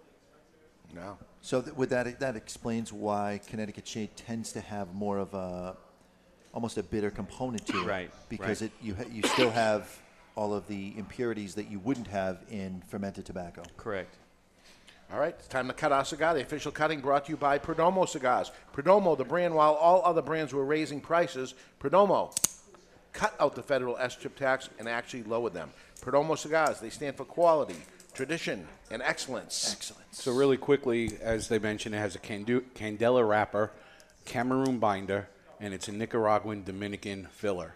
No. So th- with that, that explains why Connecticut shade tends to have more of a, almost a bitter component to it. Right, Because right. it you ha- you still have all of the impurities that you wouldn't have in fermented tobacco. Correct. All right, it's time to cut our cigar. The official cutting brought to you by Perdomo Cigars. Perdomo, the brand, while all other brands were raising prices, Perdomo cut out the federal S-chip tax and actually lowered them. Perdomo Cigars, they stand for quality, tradition, and excellence. Excellent. So really quickly, as they mentioned, it has a candu- candela wrapper, Cameroon binder, and it's a Nicaraguan Dominican filler.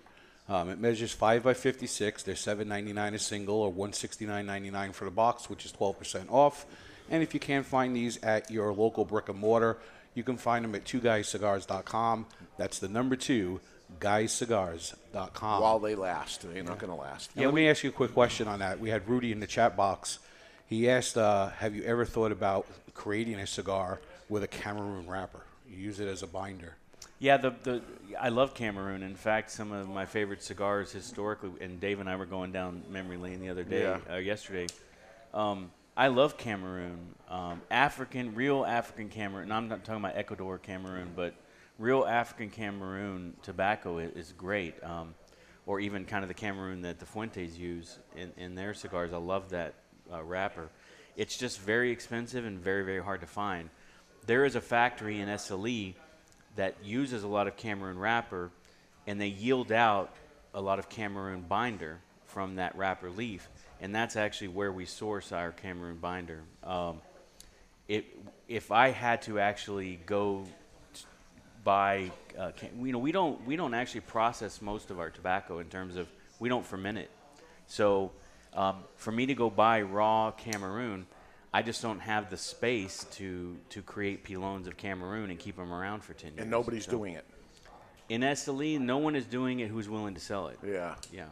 Um, it measures five by fifty-six. They're seven ninety-nine a single, or one sixty-nine ninety-nine for the box, which is twelve percent off. And if you can't find these at your local brick and mortar, you can find them at twoguyscigars.com. That's the number two, guyscigars.com. While they last, they're not going to last. Yeah, let me ask you a quick question on that. We had Rudy in the chat box. He asked, uh, "Have you ever thought about creating a cigar with a Cameroon wrapper? You use it as a binder." Yeah, the, the I love Cameroon. In fact, some of my favorite cigars historically, and Dave and I were going down memory lane the other day, Yeah. uh, yesterday. Um, I love Cameroon, um, African, real African Cameroon. And I'm not talking about Ecuador Cameroon, but real African Cameroon tobacco is, is great. Um, or even kind of the Cameroon that the Fuentes use in, in their cigars. I love that uh, wrapper. It's just very expensive and very, very hard to find. There is a factory in Esteli that uses a lot of Cameroon wrapper, and they yield out a lot of Cameroon binder from that wrapper leaf, and that's actually where we source our Cameroon binder. Um, it, if I had to actually go t- buy, uh, you know, we don't we don't actually process most of our tobacco in terms of we don't ferment it. So um, for me to go buy raw Cameroon, I just don't have the space to to create pilons of Cameroon and keep them around for ten years. And nobody's So- doing it. in Esteli. No one is doing it who's willing to sell it. Yeah. Yeah.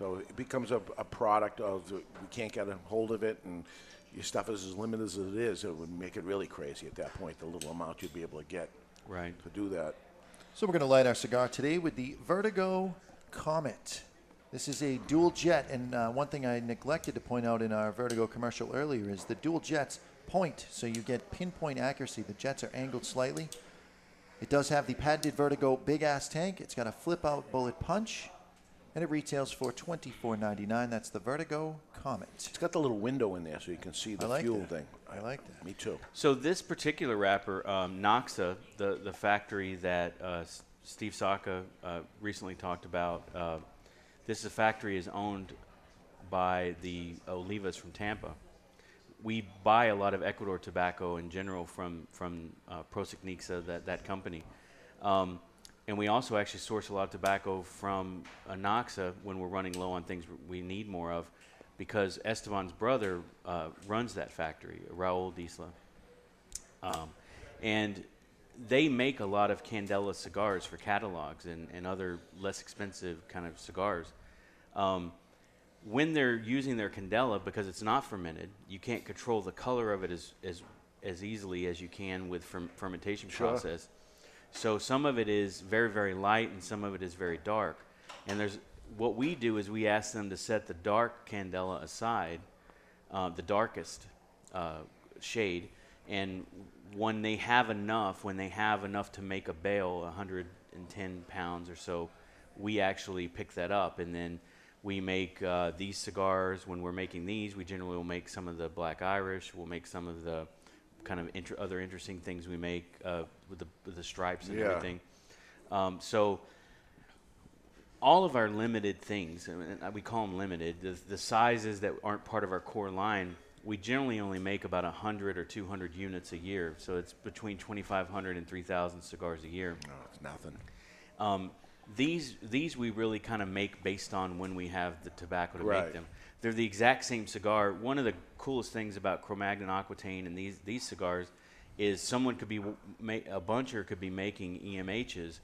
So it becomes a, a product of the, we can't get a hold of it, and your stuff is as limited as it is. It would make it really crazy at that point. The little amount you'd be able to get. Right. To do that. So we're going to light our cigar today with the Vertigo Comet. This is a dual jet, and uh, one thing I neglected to point out in our Vertigo commercial earlier is the dual jets point, so you get pinpoint accuracy. The jets are angled slightly. It does have the patented Vertigo big ass tank. It's got a flip out bullet punch, and it retails for twenty four ninety nine. That's the Vertigo Comet. It's got the little window in there so you can see the I like fuel that. thing. I like that. Me too. So this particular wrapper, um, Noxa, the the factory that uh, S- Steve Saka uh, recently talked about, uh, this factory is owned by the Olivas from Tampa. We buy a lot of Ecuador tobacco in general from from uh, Prosignixa, that that company, um, and we also actually source a lot of tobacco from uh, Noxa when we're running low on things we need more of, because Esteban's brother uh, runs that factory, Raul Disla. Um, and they make a lot of Candela cigars for catalogs and, and other less expensive kind of cigars. Um, when they're using their Candela, because it's not fermented, you can't control the color of it as, as, as easily as you can with ferm- fermentation Sure. process. So some of it is very, very light and some of it is very dark. And there's what we do is we ask them to set the dark Candela aside, uh, the darkest uh, shade, and when they have enough, when they have enough to make a bale, 110 pounds or so, we actually pick that up and then we make uh, these cigars. When we're making these, we generally will make some of the Black Irish. We'll make some of the kind of inter- other interesting things we make uh, with, the, with the stripes and Yeah. everything. Um, so all of our limited things, and we call them limited, the, the sizes that aren't part of our core line, we generally only make about 100 or 200 units a year. So it's between 2,500 and 3,000 cigars a year. No, it's nothing. Um, these, these we really kind of make based on when we have the tobacco to Right. make them. They're the exact same cigar. One of the coolest things about Cro-Magnon Aquitaine and these, these cigars is someone could be, ma- a buncher could be making EMHs,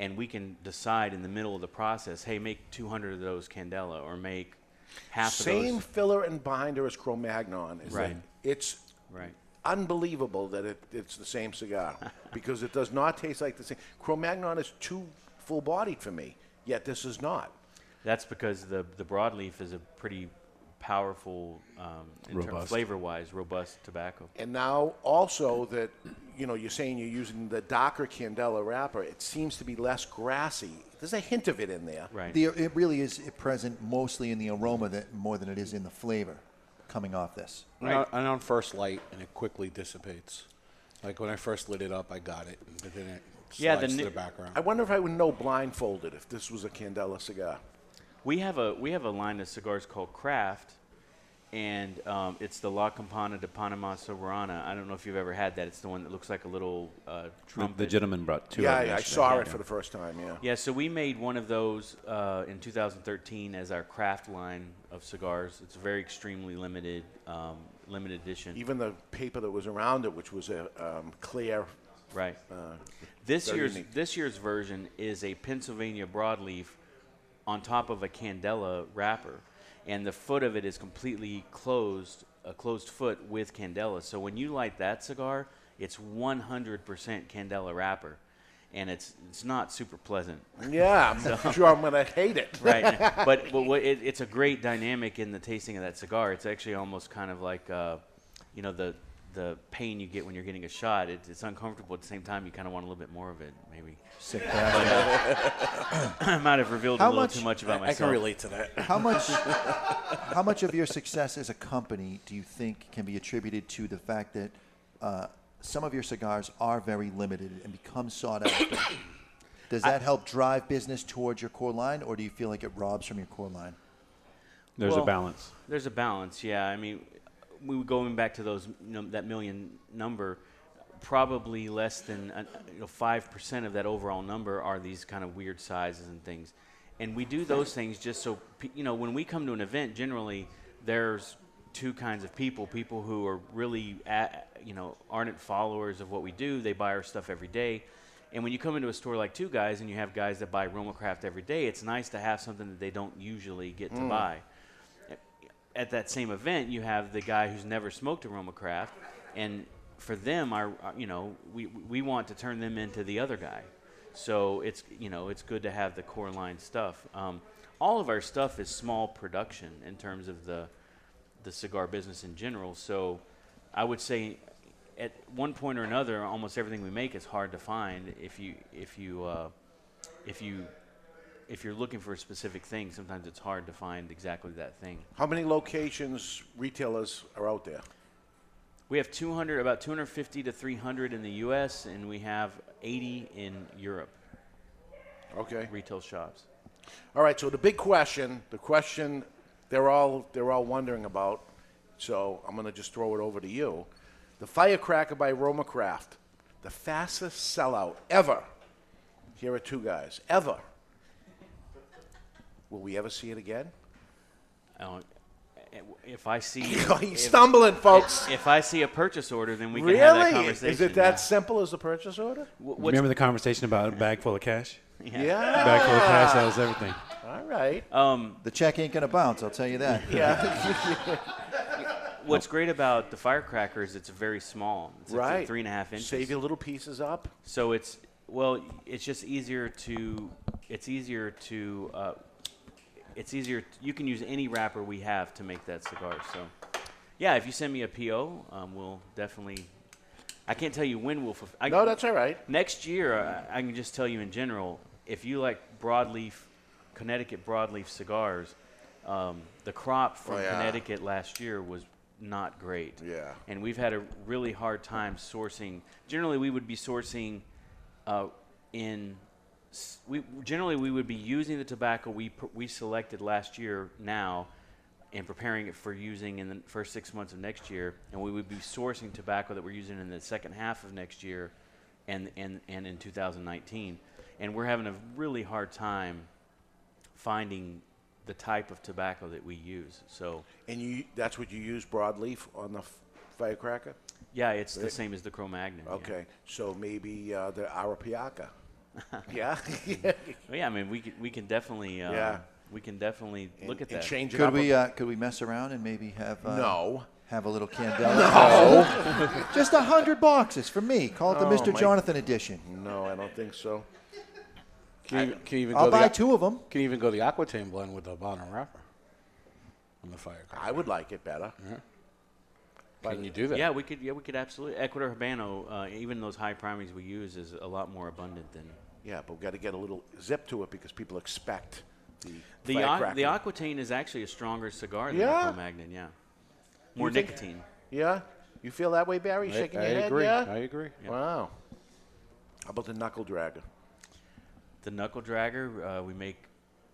and we can decide in the middle of the process, hey, make 200 of those Candela, or make half Same of those. Same filler and binder as Cro-Magnon. Is Right. that It's Right. unbelievable that it, it's the same cigar because it does not taste like the same. Cro-Magnon is too full-bodied for me, yet this is not. That's because the the broadleaf is a pretty powerful, um, in term- Robust. flavor-wise, robust tobacco. And now also that you know you're saying you're using the Docker Candela wrapper, it seems to be less grassy. There's a hint of it in there. Right. The, it really is present mostly in the aroma that more than it is in the flavor. coming off this. And, on, and on first light, and it quickly dissipates. Like when I first lit it up, I got it, but then it slides Yeah, the to ni- the background. I wonder if I would know blindfolded if this was a Candela cigar. We have a we have a line of cigars called Craft, and um, it's the La Campana de Panama Soberana. I don't know if you've ever had that. It's the one that looks like a little uh, trumpet. gentleman brought two Yeah, of I, I yesterday. saw Yeah. it for the first time. Yeah. Yeah, so we made one of those uh, in 2013 as our craft line of cigars. It's very extremely limited, um, limited edition. Even the paper that was around it, which was a um, clear. Right. Uh, This year's unique. this year's version is a Pennsylvania broadleaf on top of a Candela wrapper, and the foot of it is completely closed, a closed foot with Candela. So when you light that cigar, it's 100% Candela wrapper, and it's it's not super pleasant. Yeah, I'm sure I'm gonna hate it. right, but but what it, it's a great dynamic in the tasting of that cigar. It's actually almost kind of like, uh, you know, the the pain you get when you're getting a shot. It, it's uncomfortable at the same time. You kind of want a little bit more of it, maybe. Sick But, uh, I might have revealed a little much- too much about I- I can relate to that. How much? how much of your success as a company do you think can be attributed to the fact that uh, some of your cigars are very limited and become sought after? Does that help drive business towards your core line, or do you feel like it robs from your core line? There's a balance. There's a balance, yeah. I mean, we were going back to those num- that million number. Probably less than uh, you know five percent of that overall number are these kind of weird sizes and things, and we do those things just so you know when we come to an event. Generally, there's two kinds of people: people who are really at, you know ardent followers of what we do. They buy our stuff every day. And when you come into a store like Two Guys and you have guys that buy RoMaCraft every day, it's nice to have something that they don't usually get to Mm. buy at that same event, you have the guy who's never smoked aroma craft, and for them, our, you know, we we want to turn them into the other guy. So it's you know it's good to have the core line stuff. Um, all of our stuff is small production in terms of the the cigar business in general. So I would say at one point or another, almost everything we make is hard to find. If you if you uh, if you if you're looking for a specific thing, sometimes it's hard to find exactly that thing. How many locations, retailers are out there? We have 200, about 250 to 300 in the U.S., and we have 80 in Europe. Okay. Retail shops. All right. So the big question, the question they're all they're all wondering about. So I'm gonna just throw it over to you. The Firecracker by RoMaCraft, the fastest sellout ever. Here are two guys ever. Will we ever see it again? I don't- If I see, He's if- stumbling, folks. If, if I see a purchase order, then we can have that really? conversation. Is it that yeah. simple as a purchase order? Wh- what's- Remember the conversation about a bag full of cash? Yeah. Yeah. Bag full of cash, that was everything. All right. Um, The check ain't gonna bounce. I'll tell you that. Yeah. What's great about the firecracker is it's very small. It's like Right. three and a half inches. Save your little pieces up. So it's well, it's just easier to it's easier to uh, it's easier. you can use any wrapper we have to make that cigar. So yeah, if you send me a PO, um, we'll definitely. I can't tell you when we'll. I, No, that's all right. Next year, I, I can just tell you in general, if you like broadleaf, Connecticut broadleaf cigars, um, the crop from Oh, yeah. Connecticut last year was not great. Yeah. And we've had a really hard time sourcing. Generally, we would be sourcing uh, in. We generally we would be using the tobacco we pr- we selected last year now, and preparing it for using in the first six months of next year, and we would be sourcing tobacco that we're using in the second half of next year, and and and in 2019, and we're having a really hard time finding the type of tobacco that we use. So And you that's what you use broadleaf on the f- Firecracker? yeah, it's the same as the Cro-Magnon. yeah. Okay. So maybe uh, the Arapiraca. yeah. Well, yeah, I mean, we can, we can definitely, uh, Yeah. we can definitely look at that. Change Could we uh, could we mess around and maybe have uh, No. have a little candela? No. just a hundred boxes for me. Call it the Oh, Mr. my- Jonathan edition. No, I don't think so. Can you, can you even I'll go the buy Aqu- two of 'em. Can you even go the Aquitaine blend with the bottom wrapper on the firecracker? I would like it better. Can you do that? Yeah, we could. Yeah, we could absolutely. Ecuador Habano, uh, even those high primaries we use, is a lot more abundant than Yeah, but we've got to get a little zip to it because people expect the the Aqu- Firecracker. the Aquitaine is actually a stronger cigar than Yeah? the Cro-Magnon. Yeah. More You think- nicotine. Yeah, you feel that way, Barry? I- Shaking I your head. Yeah, I agree. Yeah. Wow. How about the knuckle dragger? The knuckle dragger uh, we make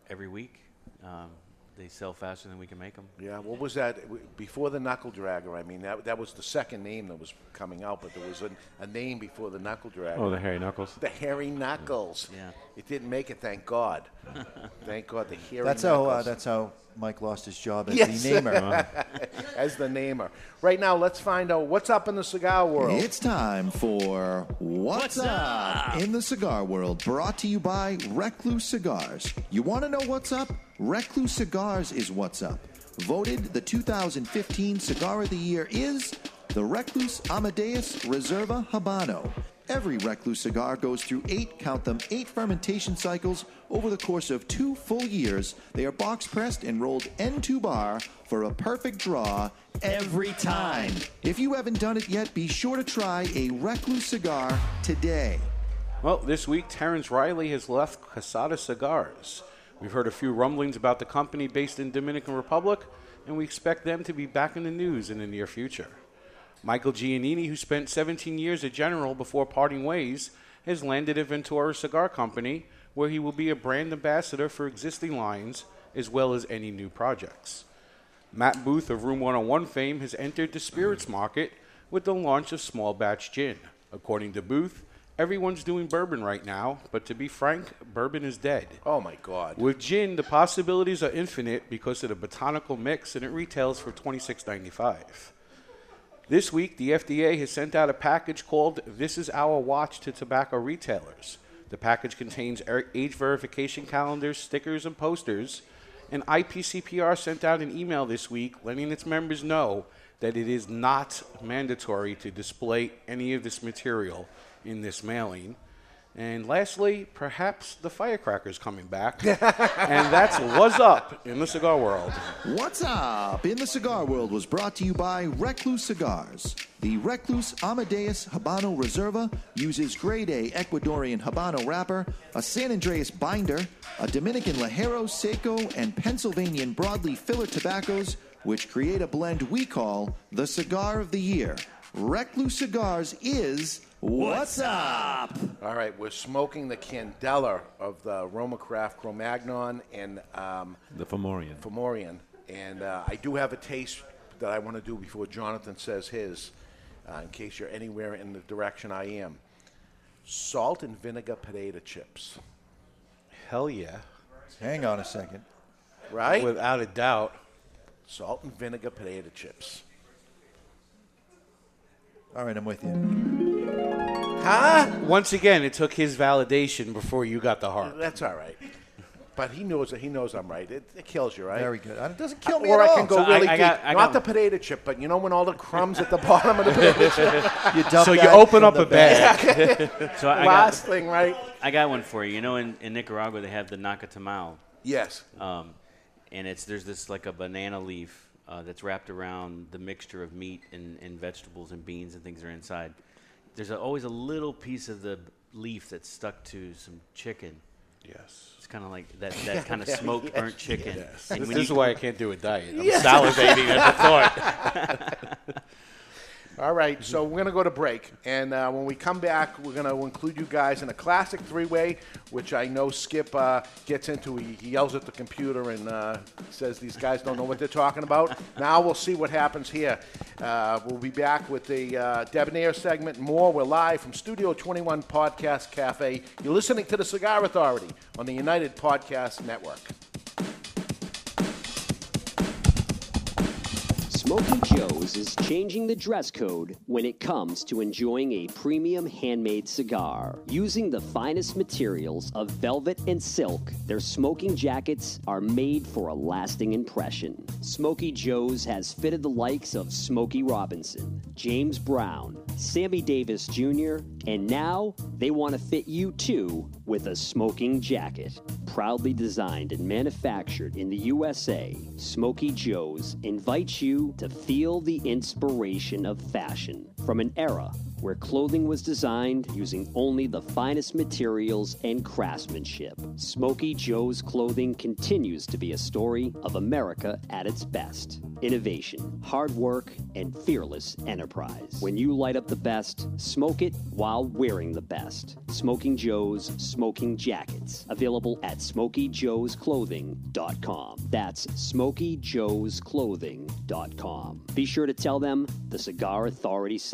every week. Um, they sell faster than we can make them. Yeah, what was that w- before the knuckle dragger? I mean, that that was the second name that was coming out, but there was a, a name before the knuckle dragger. Oh, the hairy knuckles. The hairy knuckles. Yeah. It didn't make it. Thank God. thank God the hairy. That's how. Uh, that's how Mike lost his job as Yes. the namer. as the namer. Right now, let's find out what's up in the cigar world. It's time for What's, up? in the Cigar World, brought to you by Recluse Cigars. You want to know what's up? Recluse Cigars is what's up. Voted the 2015 Cigar of the Year is the Recluse Amadeus Reserva Habano. Every Recluse cigar goes through eight, count them, eight fermentation cycles over the course of two full years. They are box pressed and rolled end to bar for a perfect draw every time. If you haven't done it yet, be sure to try a Recluse cigar today. Well, this week, Terence Reilly has left Casada Cigars. We've heard a few rumblings about the company based in Dominican Republic, and we expect them to be back in the news in the near future. Michael Giannini, who spent 17 years at General before parting ways, has landed at Ventura Cigar Company, where he will be a brand ambassador for existing lines as well as any new projects. Matt Booth of Room 101 fame has entered the spirits market with the launch of small batch gin. According to Booth, everyone's doing bourbon right now, but to be frank, bourbon is dead. Oh my God! With gin, the possibilities are infinite because of the botanical mix, and it retails for $26.95. This week, the FDA has sent out a package called This Is Our Watch to tobacco retailers. The package contains age verification calendars, stickers, and posters. And IPCPR sent out an email this week letting its members know that it is not mandatory to display any of this material in this mailing. And lastly, perhaps the firecrackers coming back. and that's what's up in the cigar world. What's up in the cigar world was brought to you by Recluse Cigars. The Recluse Amadeus Habano Reserva uses grade A Ecuadorian Habano wrapper, a San Andrés binder, a Dominican Ligero Seco, and Pennsylvanian broadleaf filler tobaccos, which create a blend we call the Cigar of the Year. Recluse Cigars is What's Up? All right, we're smoking the Candela of the Roma Craft Cro-Magnon and um, The Fomorian. Fomorian. And uh, I do have a taste that I want to do before Jonathan says his, uh, in case you're anywhere in the direction I am. Salt and vinegar potato chips. Hell yeah. Hang on a second. Right? Without a doubt. Salt and vinegar potato chips. All right, I'm with you. Huh? Once again, it took his validation before you got the heart. That's all right. But he knows that he knows I'm right. It, it kills you, right? Very good. It doesn't kill me or at I all. can go So I- really I deep. got- I Not got the one. potato chip, but you know when all the crumbs at the bottom of the potato chip. You dump So you that open in up the a bag. bag. So I Last got, thing, right? I got one for you. You know, in, in Nicaragua they have the nacatamal. Yes. Um, and it's there's this like a banana leaf uh, that's wrapped around the mixture of meat and, and vegetables and beans and things that are inside. There's a, always a little piece of the leaf that's stuck to some chicken. Yes. It's kind of like that, that kind of smoked Yes, burnt chicken. Yes. And This, this is why I can't do a diet. I'm Yes. salivating at the thought. All right, so we're going to go to break. And uh, when we come back, we're going to include you guys in a classic three way, which I know Skip uh, gets into. He, he yells at the computer and uh, says these guys don't know what they're talking about. now we'll see what happens here. Uh, we'll be back with the uh, Debonair segment more. We're live from Studio 21 Podcast Cafe. You're listening to the Cigar Authority on the United Podcast Network. Smoky Joe's is changing the dress code when it comes to enjoying a premium handmade cigar. Using the finest materials of velvet and silk, their smoking jackets are made for a lasting impression. Smoky Joe's has fitted the likes of Smokey Robinson, James Brown, Sammy Davis Jr., and now they want to fit you too with a smoking jacket. Proudly designed and manufactured in the USA, Smoky Joe's invites you to feel the inspiration of fashion From an era where clothing was designed using only the finest materials and craftsmanship, Smoky Joe's Clothing continues to be a story of America at its best. Innovation, hard work, and fearless enterprise. When you light up the best, smoke it while wearing the best. Smoking Joe's Smoking Jackets. Available at SmokyJoe'sClothing.com. That's SmokyJoe'sClothing.com. Be sure to tell them the Cigar Authority sent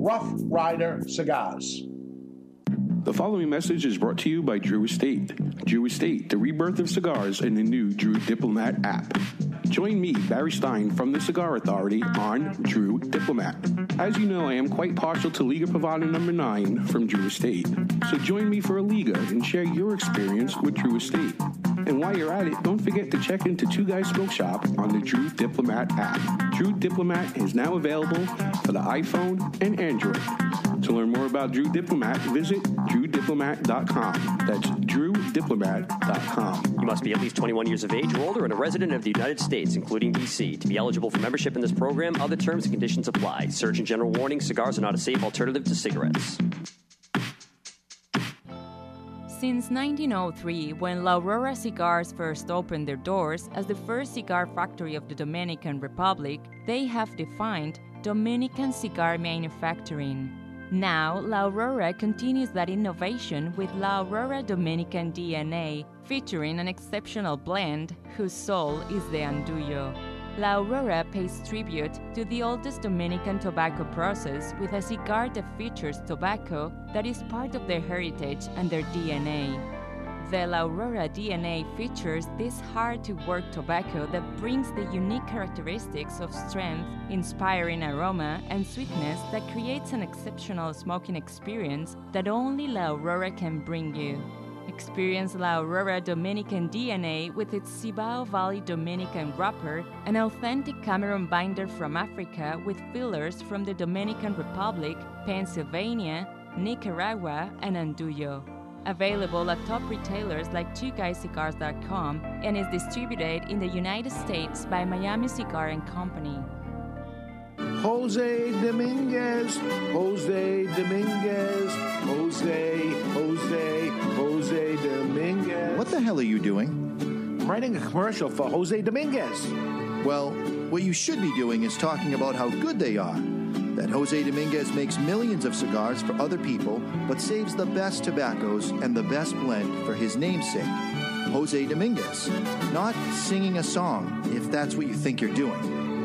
Rough Rider Cigars. The following message is brought to you by Drew Estate. Drew Estate, the rebirth of cigars in the new Drew Diplomat app. Join me, Barry Stein, from the Cigar Authority on Drew Diplomat. As you know, I am quite partial to Liga Privada number 9 from Drew Estate. So join me for a Liga and share your experience with Drew Estate. And while you're at it, don't forget to check into Two Guys Smoke Shop on the Drew Diplomat app. Drew Diplomat is now available for the iPhone and Android. To learn more about Drew Diplomat, visit drewdiplomat.com. That's drewdiplomat.com. You must be at least 21 years of age or older and a resident of the United States, including D.C. To be eligible for membership in this program, other terms and conditions apply. Surgeon General warning cigars are not a safe alternative to cigarettes. Since 1903, when La Aurora Cigars first opened their doors as the first cigar factory of the Dominican Republic, they have defined Dominican cigar manufacturing. Now, La Aurora continues that innovation with La Aurora Dominican DNA, featuring an exceptional blend whose soul is the Andullo. La Aurora pays tribute to the oldest Dominican tobacco process with a cigar that features tobacco that is part of their heritage and their DNA. The La Aurora DNA features this hard to work tobacco that brings the unique characteristics of strength, inspiring aroma, and sweetness that creates an exceptional smoking experience that only La Aurora can bring you. Experience La Aurora Dominican DNA with its Cibao Valley Dominican wrapper, an authentic Cameroon binder from Africa with fillers from the Dominican Republic, Pennsylvania, Nicaragua, and Andullo. Available at top retailers like twoguyscigars.com and is distributed in the United States by Miami Cigar and Company. Jose Dominguez, Jose Dominguez, Jose, Jose, Jose Dominguez. What the hell are you doing? I'm writing a commercial for Jose Dominguez. Well, what you should be doing is talking about how good they are. That Jose Dominguez makes millions of cigars for other people, but saves the best tobaccos and the best blend for his namesake, Jose Dominguez. Not singing a song, if that's what you think you're doing.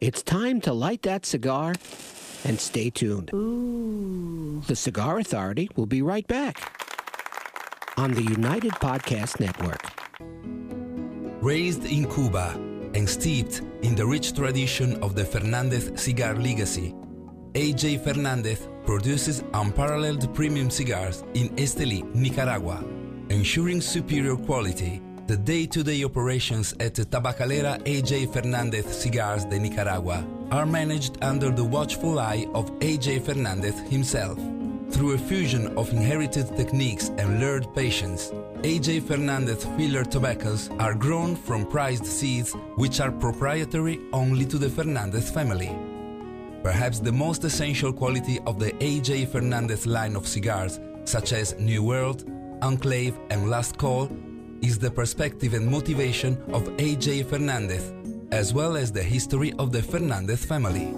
It's time to light that cigar and stay tuned. The Cigar Authority will be right back on the United Podcast Network. Raised in Cuba and steeped in the rich tradition of the Fernandez cigar legacy, AJ Fernandez produces unparalleled premium cigars in Esteli, Nicaragua, ensuring superior quality. The day-to-day operations at Tabacalera AJ Fernandez Cigars de Nicaragua are managed under the watchful eye of AJ Fernandez himself. Through a fusion of inherited techniques and learned patience, AJ Fernandez filler tobaccos are grown from prized seeds which are proprietary only to the Fernandez family. Perhaps the most essential quality of the AJ Fernandez line of cigars, such as New World, Enclave, and Last Call, is the perspective and motivation of AJ Fernandez, as well as the history of the Fernandez family.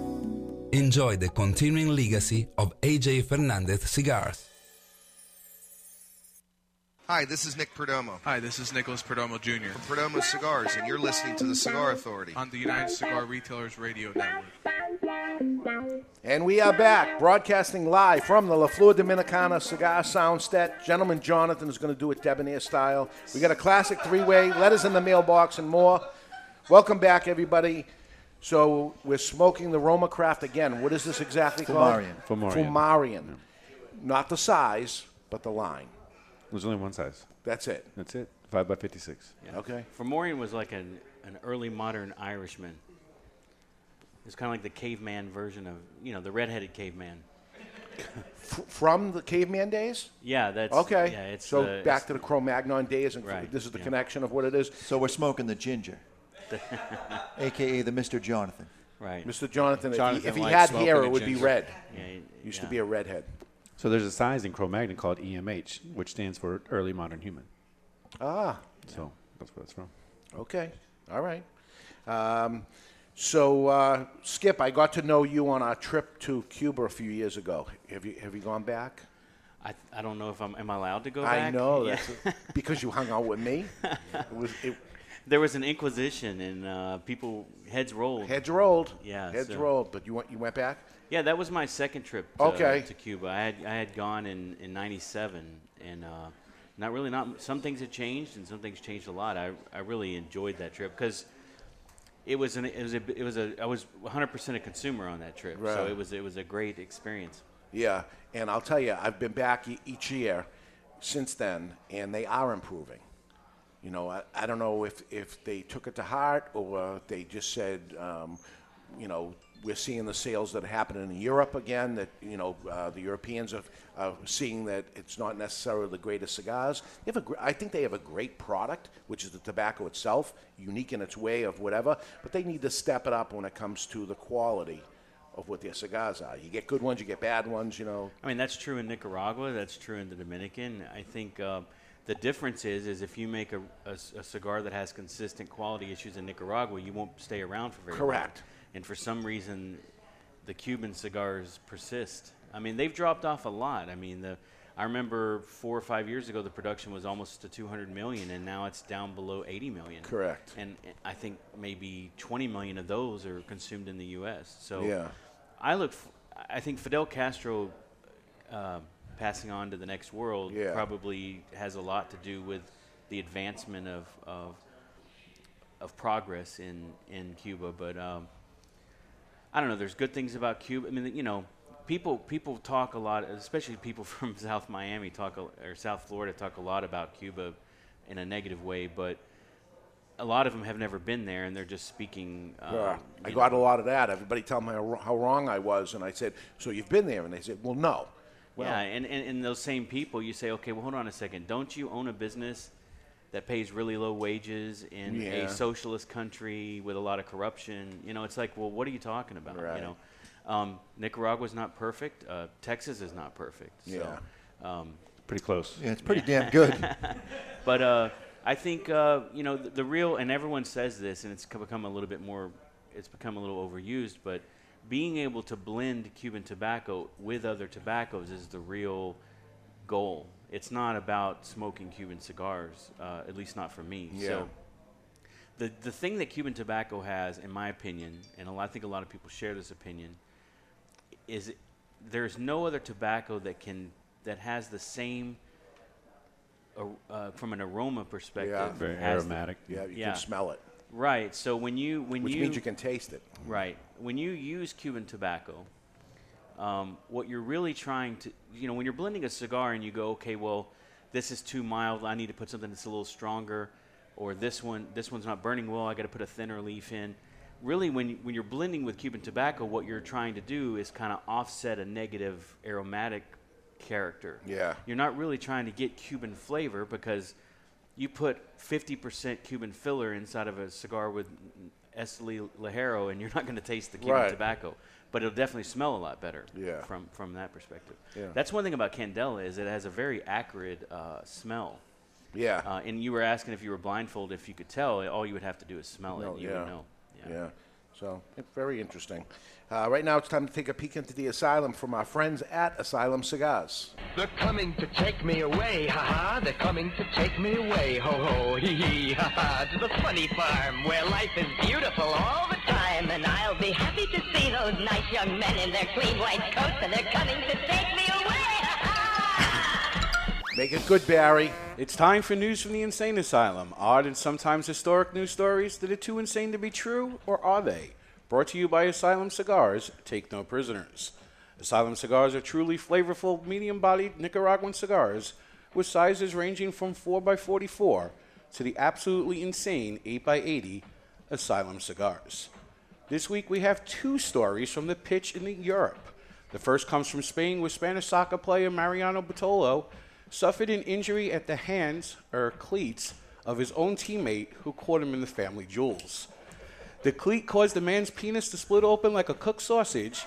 Enjoy the continuing legacy of AJ Fernandez cigars. Hi, this is Nick Perdomo. Hi, this is Nicholas Perdomo Jr. From Perdomo Cigars, and you're listening to the Cigar Authority. on the United Cigar Retailers Radio Network. And we are back, broadcasting live from the La Flor Dominicana Cigar Soundset. Gentleman Jonathan is going to do it debonair style. We got a classic three-way, letters in the mailbox, and more. Welcome back, everybody. So we're smoking the RoMaCraft again. What is this exactly Fomorian. called? Fomorian. Fomorian. Not the size, but the line. There's only one size. That's it. That's it. Five by fifty-six. Yeah. Okay. Fomorian was like an, an early modern Irishman. It's kind of like the caveman version of, you know, the redheaded caveman. F- from the caveman days? Yeah, that's Okay. Yeah, it's so the, back to the Cro-Magnon days, and Right, this is the yeah. connection of what it is. So we're smoking the ginger, aka the Mr. Jonathan. Right. Mr. Jonathan, if Jonathan he, if he had hair, it would be red. Yeah, he- Used yeah. to be a redhead. So there's a size in Cro-Magnon called EMH, which stands for Early Modern Human. Ah. So that's where it's from. Okay. All right. Um, so, uh, Skip, I got to know you on our trip to Cuba a few years ago. Have you have you gone back? I, I don't know if I'm am I allowed to go I back. I know Yeah. that's because you hung out with me. It was it, there was an inquisition and uh, people heads rolled. heads rolled. Yeah, heads so- rolled. But you went you went back. Yeah, that was my second trip to, Okay. to Cuba. I had I had gone in in '97, and uh, not really not some things had changed, and some things changed a lot. I I really enjoyed that trip because it was an it was a it was a I was 100% a consumer on that trip, so it was it was a great experience. Yeah, and I'll tell you, I've been back e- each year since then, and they are improving. You know, I, I don't know if, if they took it to heart or they just said, um, you know, we're seeing the sales that are happening in Europe again, that, you know, uh, the Europeans are, are seeing that it's not necessarily the greatest cigars. They have a, gr- I think they have a great product, which is the tobacco itself, unique in its way of whatever, but they need to step it up when it comes to the quality of what their cigars are. You get good ones, you get bad ones, you know. I mean, that's true in Nicaragua. That's true in the Dominican. I think uh, the difference is, is if you make a a cigar that has consistent quality issues in Nicaragua, you won't stay around for very long. Correct. And for some reason, the Cuban cigars persist. I mean, they've dropped off a lot. I mean, the I remember four or five years ago, the production was almost to 200 million, and now it's down below 80 million. Correct. And I think maybe 20 million of those are consumed in the U.S. So Yeah. I look. F- I think Fidel Castro uh, passing on to the next world Yeah. probably has a lot to do with the advancement of of, of progress in in Cuba. But um, I don't know. There's good things about Cuba. I mean, you know, people people talk a lot, especially people from South Miami talk a, or South Florida talk a lot about Cuba in a negative way, but. A lot of them have never been there, and they're just speaking. Uh, Yeah, I got know, a lot of that. Everybody tell me how, how wrong I was, and I said, "So you've been there?" And they said, "Well, no." Well, yeah, and, and, and those same people, you say, okay, well, hold on a second. Don't you own a business that pays really low wages in Yeah. a socialist country with a lot of corruption? You know, it's like, well, what are you talking about? Right. You know, um, Nicaragua's not perfect. Uh, Texas is not perfect. So, um, Pretty close. Yeah, it's pretty damn good. but uh, I think uh, you know the, the real, and everyone says this, and it's become a little bit more, it's become a little overused, but being able to blend Cuban tobacco with other tobaccos is the real goal. It's not about smoking Cuban cigars, uh, at least not for me. Yeah. So the the thing that Cuban tobacco has, in my opinion, and a lot, I think a lot of people share this opinion, is it- there's no other tobacco that can that has the same a- uh, from an aroma perspective, Yeah. Very has the- aromatic. Yeah, you can smell it. Right. So when you when Which you means you can taste it. Right. When you use Cuban tobacco, um, what you're really trying to, you know, when you're blending a cigar and you go, okay, well, this is too mild. I need to put something that's a little stronger, or this one, this one's not burning well. I got to put a thinner leaf in. Really, when when you're blending with Cuban tobacco, what you're trying to do is kind of offset a negative aromatic character. Yeah. You're not really trying to get Cuban flavor because you put 50% Cuban filler inside of a cigar with Esteli Ligero, and you're not going to taste the Cuban Right. tobacco, but it'll definitely smell a lot better. Yeah. From from that perspective. Yeah. That's one thing about Candela is it has a very acrid uh, smell. Yeah. Uh, and you were asking if you were blindfolded if you could tell. All you would have to do is smell it. No, and you yeah. would know. Yeah. So very interesting. Uh, right now, it's time to take a peek into the asylum from our friends at Asylum Cigars. They're coming to take me away, ha ha. They're coming to take me away, ho ho, hee hee, ha ha. To the funny farm where life is beautiful all the time. And I'll be happy to see those nice young men in their clean white coats, and they're coming to take me away. Make it good, Barry. It's time for news from the insane asylum. Odd and sometimes historic news stories that are too insane to be true, or are they? Brought to you by Asylum Cigars. Take no prisoners. Asylum cigars are truly flavorful, medium-bodied Nicaraguan cigars with sizes ranging from 4x44 to the absolutely insane 8x80 Asylum cigars. This week we have two stories from the pitch in Europe. The first comes from Spain, where Spanish soccer player Mariano Bartolo suffered an injury at the hands, or cleats, of his own teammate who caught him in the family jewels. The cleat caused the man's penis to split open like a cooked sausage,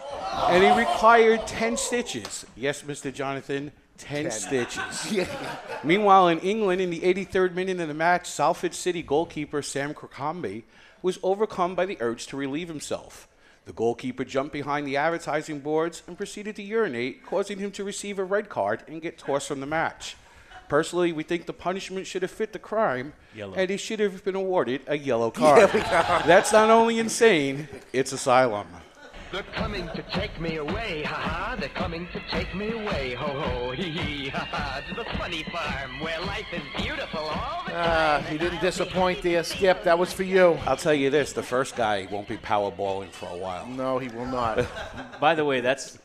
and he required 10 stitches. Yes, Mr. Jonathan, 10, 10. stitches. Yeah. Meanwhile, in England, in the 83rd minute of the match, Salford City goalkeeper Sam Kirkcombe was overcome by the urge to relieve himself. The goalkeeper jumped behind the advertising boards and proceeded to urinate, causing him to receive a red card and get tossed from the match. Personally, we think the punishment should have fit the crime, Yellow. and he should have been awarded a yellow card. That's not only insane, it's asylum. They're coming to take me away, ha ha. They're coming to take me away, ho ho, hee hee, ha ha. To the funny farm where life is beautiful all the Ah, time. you didn't disappoint there, Skip. That was for you. I'll tell you this: the first guy won't be powerballing for a while. No, he will not. By the way, that's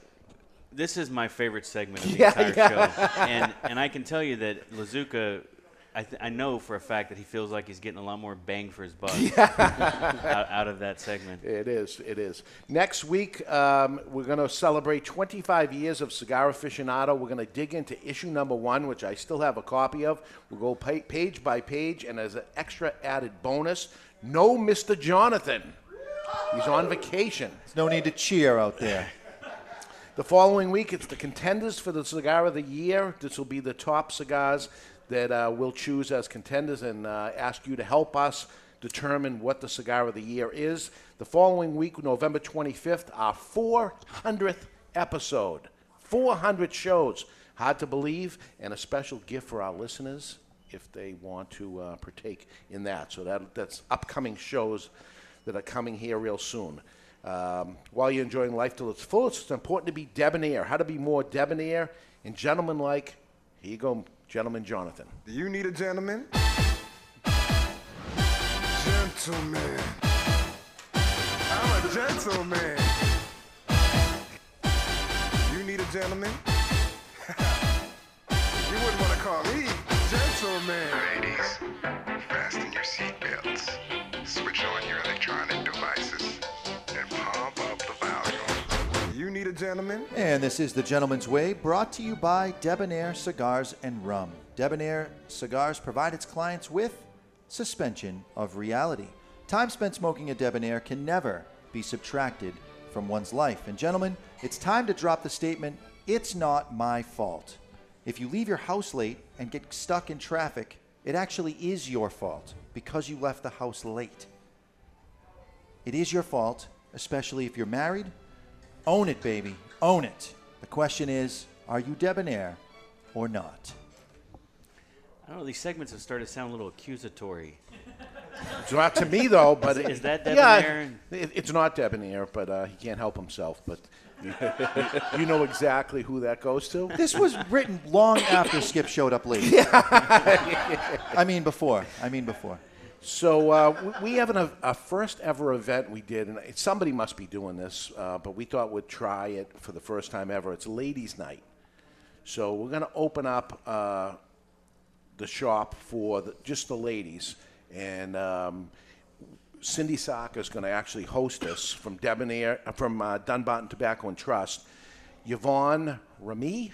this is my favorite segment of the Yeah, entire yeah. show, and and I can tell you that Lazuka. I, th- I know for a fact that he feels like he's getting a lot more bang for his buck out, out of that segment. It is. It is. Next week, um, we're going to celebrate 25 years of Cigar Aficionado. We're going to dig into issue number one, which I still have a copy of. We'll go pa- page by page, and as an extra added bonus, no Mr. Jonathan. He's on vacation. There's no need to cheer out there. The following week, it's the contenders for the cigar of the year. This will be the top cigars that uh, we'll choose as contenders and uh, ask you to help us determine what the cigar of the year is. The following week, November 25th, our 400th episode. 400 shows. Hard to believe, and a special gift for our listeners if they want to uh, partake in that. So that, that's upcoming shows that are coming here real soon. Um, while you're enjoying life till its fullest, it's important to be debonair. How to be more debonair and gentlemanlike. Here you go, gentleman Jonathan. Do you need a gentleman? Gentleman. I'm a gentleman. You need a gentleman? you wouldn't want to call me gentleman. Ladies, fasten your seatbelts, switch on your gentleman? And this is The Gentleman's Way, brought to you by Debonair Cigars and Rum. Debonair Cigars provide its clients with suspension of reality. Time spent smoking a Debonair can never be subtracted from one's life. And gentlemen, it's time to drop the statement, it's not my fault. If you leave your house late and get stuck in traffic, it actually is your fault because you left the house late. It is your fault, especially if you're married. Own it, baby. Own it. The question is are you debonair or not? I don't know. These segments have started to sound a little accusatory. It's not to me though, but Is- it- is that yeah, debonair? it, it's not debonair, but uh, he can't help himself. But you know exactly who that goes to. This was written long after Skip showed up late. I mean before. I mean before. So uh, we have an, a first ever event we did, and somebody must be doing this, uh, but we thought we'd try it for the first time ever. It's Ladies' Night. So we're going to open up uh, the shop for the, just the ladies, and um, Cindy Saka is going to actually host us from Debonair, uh, from uh, Dunbarton Tobacco and Trust. Yvonne Remy,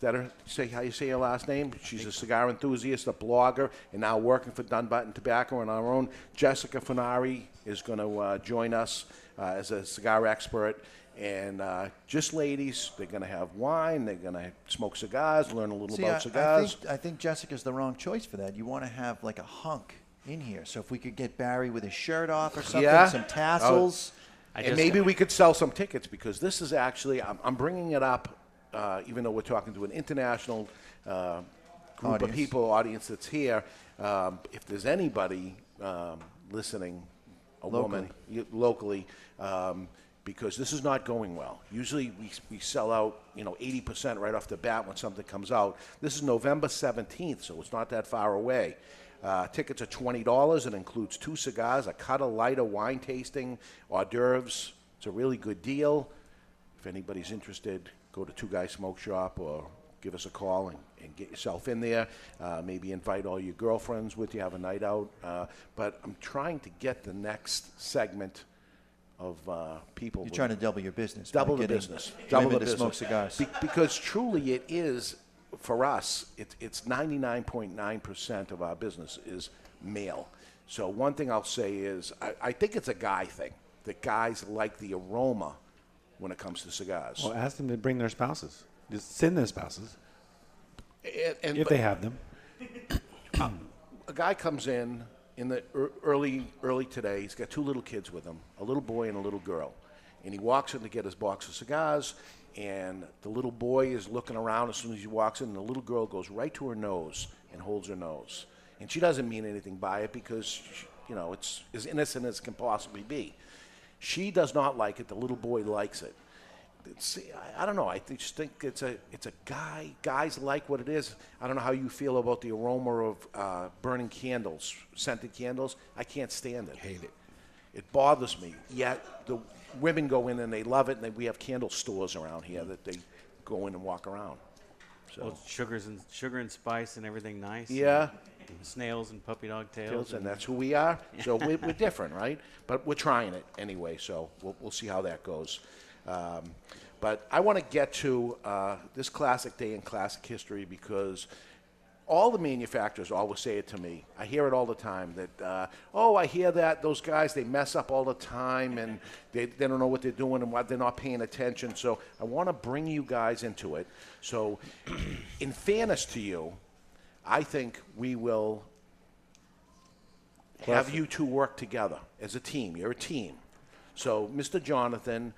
that her, say how you say her last name? She's a cigar enthusiast, a blogger, and now working for Dunbarton Tobacco. And our own Jessica Finari is going to uh, join us uh, as a cigar expert. And uh, just ladies, they're going to have wine, they're going to smoke cigars, learn a little See, about I, I cigars. think I think Jessica's the wrong choice for that. You want to have like a hunk in here. So if we could get Barry with his shirt off or something, yeah. some tassels. Oh, and maybe we could sell some tickets because this is actually, I'm, I'm bringing it up, uh, even though we're talking to an international uh, group of people, audience that's here. Um, if there's anybody um, listening, a woman y- locally, um, because this is not going well. Usually we, we sell out, you know, 80% right off the bat when something comes out. This is November 17th, so it's not that far away. Uh, tickets are twenty dollars. It includes two cigars, a cutter, lighter, wine tasting, hors d'oeuvres. It's a really good deal. If anybody's interested, go to Two Guys Smoke Shop or give us a call and, and get yourself in there. Uh, maybe invite all your girlfriends with you, have a night out. Uh, but I'm trying to get the next segment of uh, people. You're trying to double your business. Double the business. Double the business. smoke cigars. Be- because truly, it is for us. It, it's 99.9 percent of our business is male. So one thing I'll say is, I, I think it's a guy thing. That guys like the aroma when it comes to cigars. Well, ask them to bring their spouses. Just send their spouses And- and- if they have them. Uh, a guy comes in in the early early today. He's got two little kids with him, a little boy and a little girl, and he walks in to get his box of cigars. And the little boy is looking around as soon as he walks in, and the little girl goes right to her nose and holds her nose, and she doesn't mean anything by it because she, you know it's as innocent as it can possibly be. She does not like it. The little boy likes it. It's, I, I don't know. I think- just think it's a it's a guy. Guys like what it is. I don't know how you feel about the aroma of uh, burning candles, scented candles. I can't stand it. Hate it. It bothers me. Yet the women go in and they love it, and they, we have candle stores around here that they go in and walk around. So Well, sugars and sugar and spice and everything nice. Yeah. and snails and puppy dog tails. And that's who we are. So we're, we're different, right? But we're trying it anyway. So we'll, we'll see how that goes. Um, but I want to get to uh, this classic day in classic history because all the manufacturers always say it to me. I hear it all the time that, uh, oh, I hear that those guys they mess up all the time and they, they don't know what they're doing and why they're not paying attention. So I want to bring you guys into it. So, in fairness to you, I think we will have you two work together as a team. You're a team. So, Mr. Jonathan,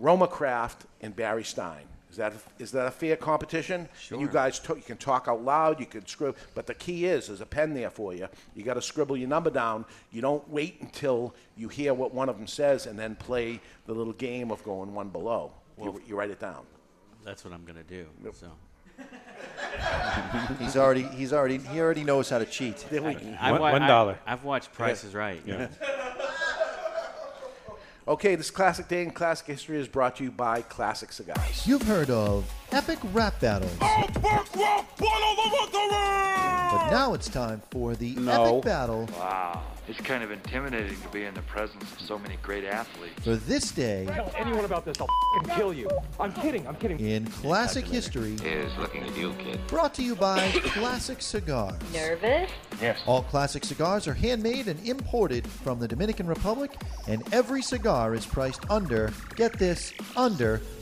RoMaCraft, and Barry Stein. Is that is that a fair competition? And you guys you can talk out loud. You can scribble, but the key is there's a pen there for you. You got to scribble your number down. You don't wait until you hear what one of them says and then play the little game of going one below. you, you write it down. That's what I'm gonna do. So. he's already he's already he already knows how to cheat. There we- I, wa- I, I've watched Prices Right. Yeah. Okay, this classic day in classic history is brought to you by Classic Cigars. You've heard of epic rap battles. But now it's time for the epic battle Wow. It's kind of intimidating to be in the presence of so many great athletes. for this day Tell anyone about this, I'll kill you. I'm kidding, I'm kidding. in classic history. Is looking at you, kid. Brought to you by Classic Cigars. Nervous? Yes. All classic cigars are handmade and imported from the Dominican Republic, and every cigar is priced under, get this, under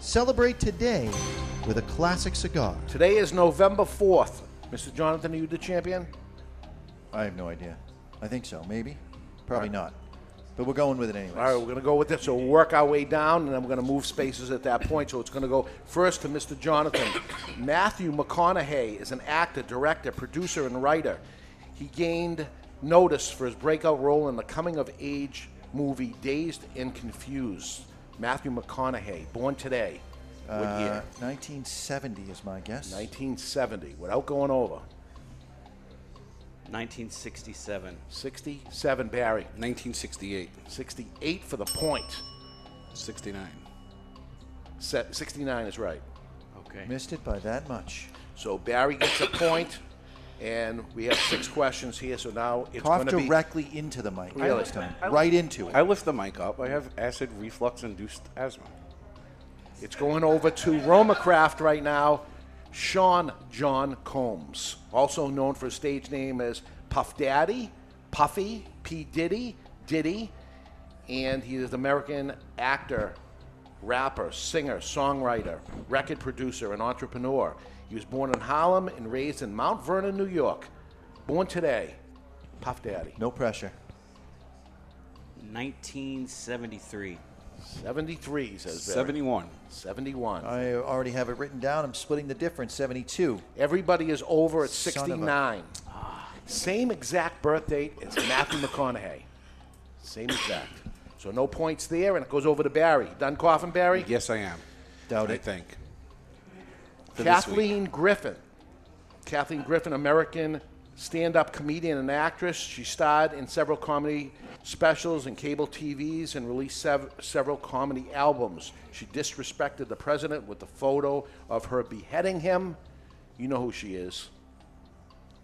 Celebrate today with a classic cigar. Today is November 4th. Mr. Jonathan, are you the champion? I have no idea. I think so, maybe. Probably not. But we're going with it anyway. All right, we're going to go with it. So we'll work our way down, and then we're going to move spaces at that point. So it's going to go first to Mr. Jonathan. Matthew McConaughey is an actor, director, producer, and writer. He gained notice for his breakout role in the coming of age movie Dazed and Confused. Matthew McConaughey, born today. What Uh, year? 1970 is my guess. 1970, without going over. 1967. 67, Barry. 1968. 68 for the point. 69. Se- 69 is right. Okay. Missed it by that much. So Barry gets a point, and we have six questions here. So now it's Cough going to be directly into the mic. Really? this time. Right into it. I lift the mic up. I have acid reflux induced asthma. It's going over to RoMaCraft right now. Sean John Combs, also known for his stage name as Puff Daddy, Puffy, P. Diddy, Diddy, and he is an American actor, rapper, singer, songwriter, record producer, and entrepreneur. He was born in Harlem and raised in Mount Vernon, New York. Born today, Puff Daddy. No pressure. 1973. 73, says Barry. 71. 71. I already have it written down. I'm splitting the difference. 72. Everybody is over at Son of a- 69. Same exact birth date as Matthew McConaughey. Same exact. So no points there, and it goes over to Barry. Done coughing, Barry? Yes, I am. Doubt I it. think. For. Kathleen Griffin. Kathleen Griffin, American stand up comedian and actress. She starred in several comedy specials and cable TVs and released sev- several comedy albums. She disrespected the president with the photo of her beheading him. You know who she is.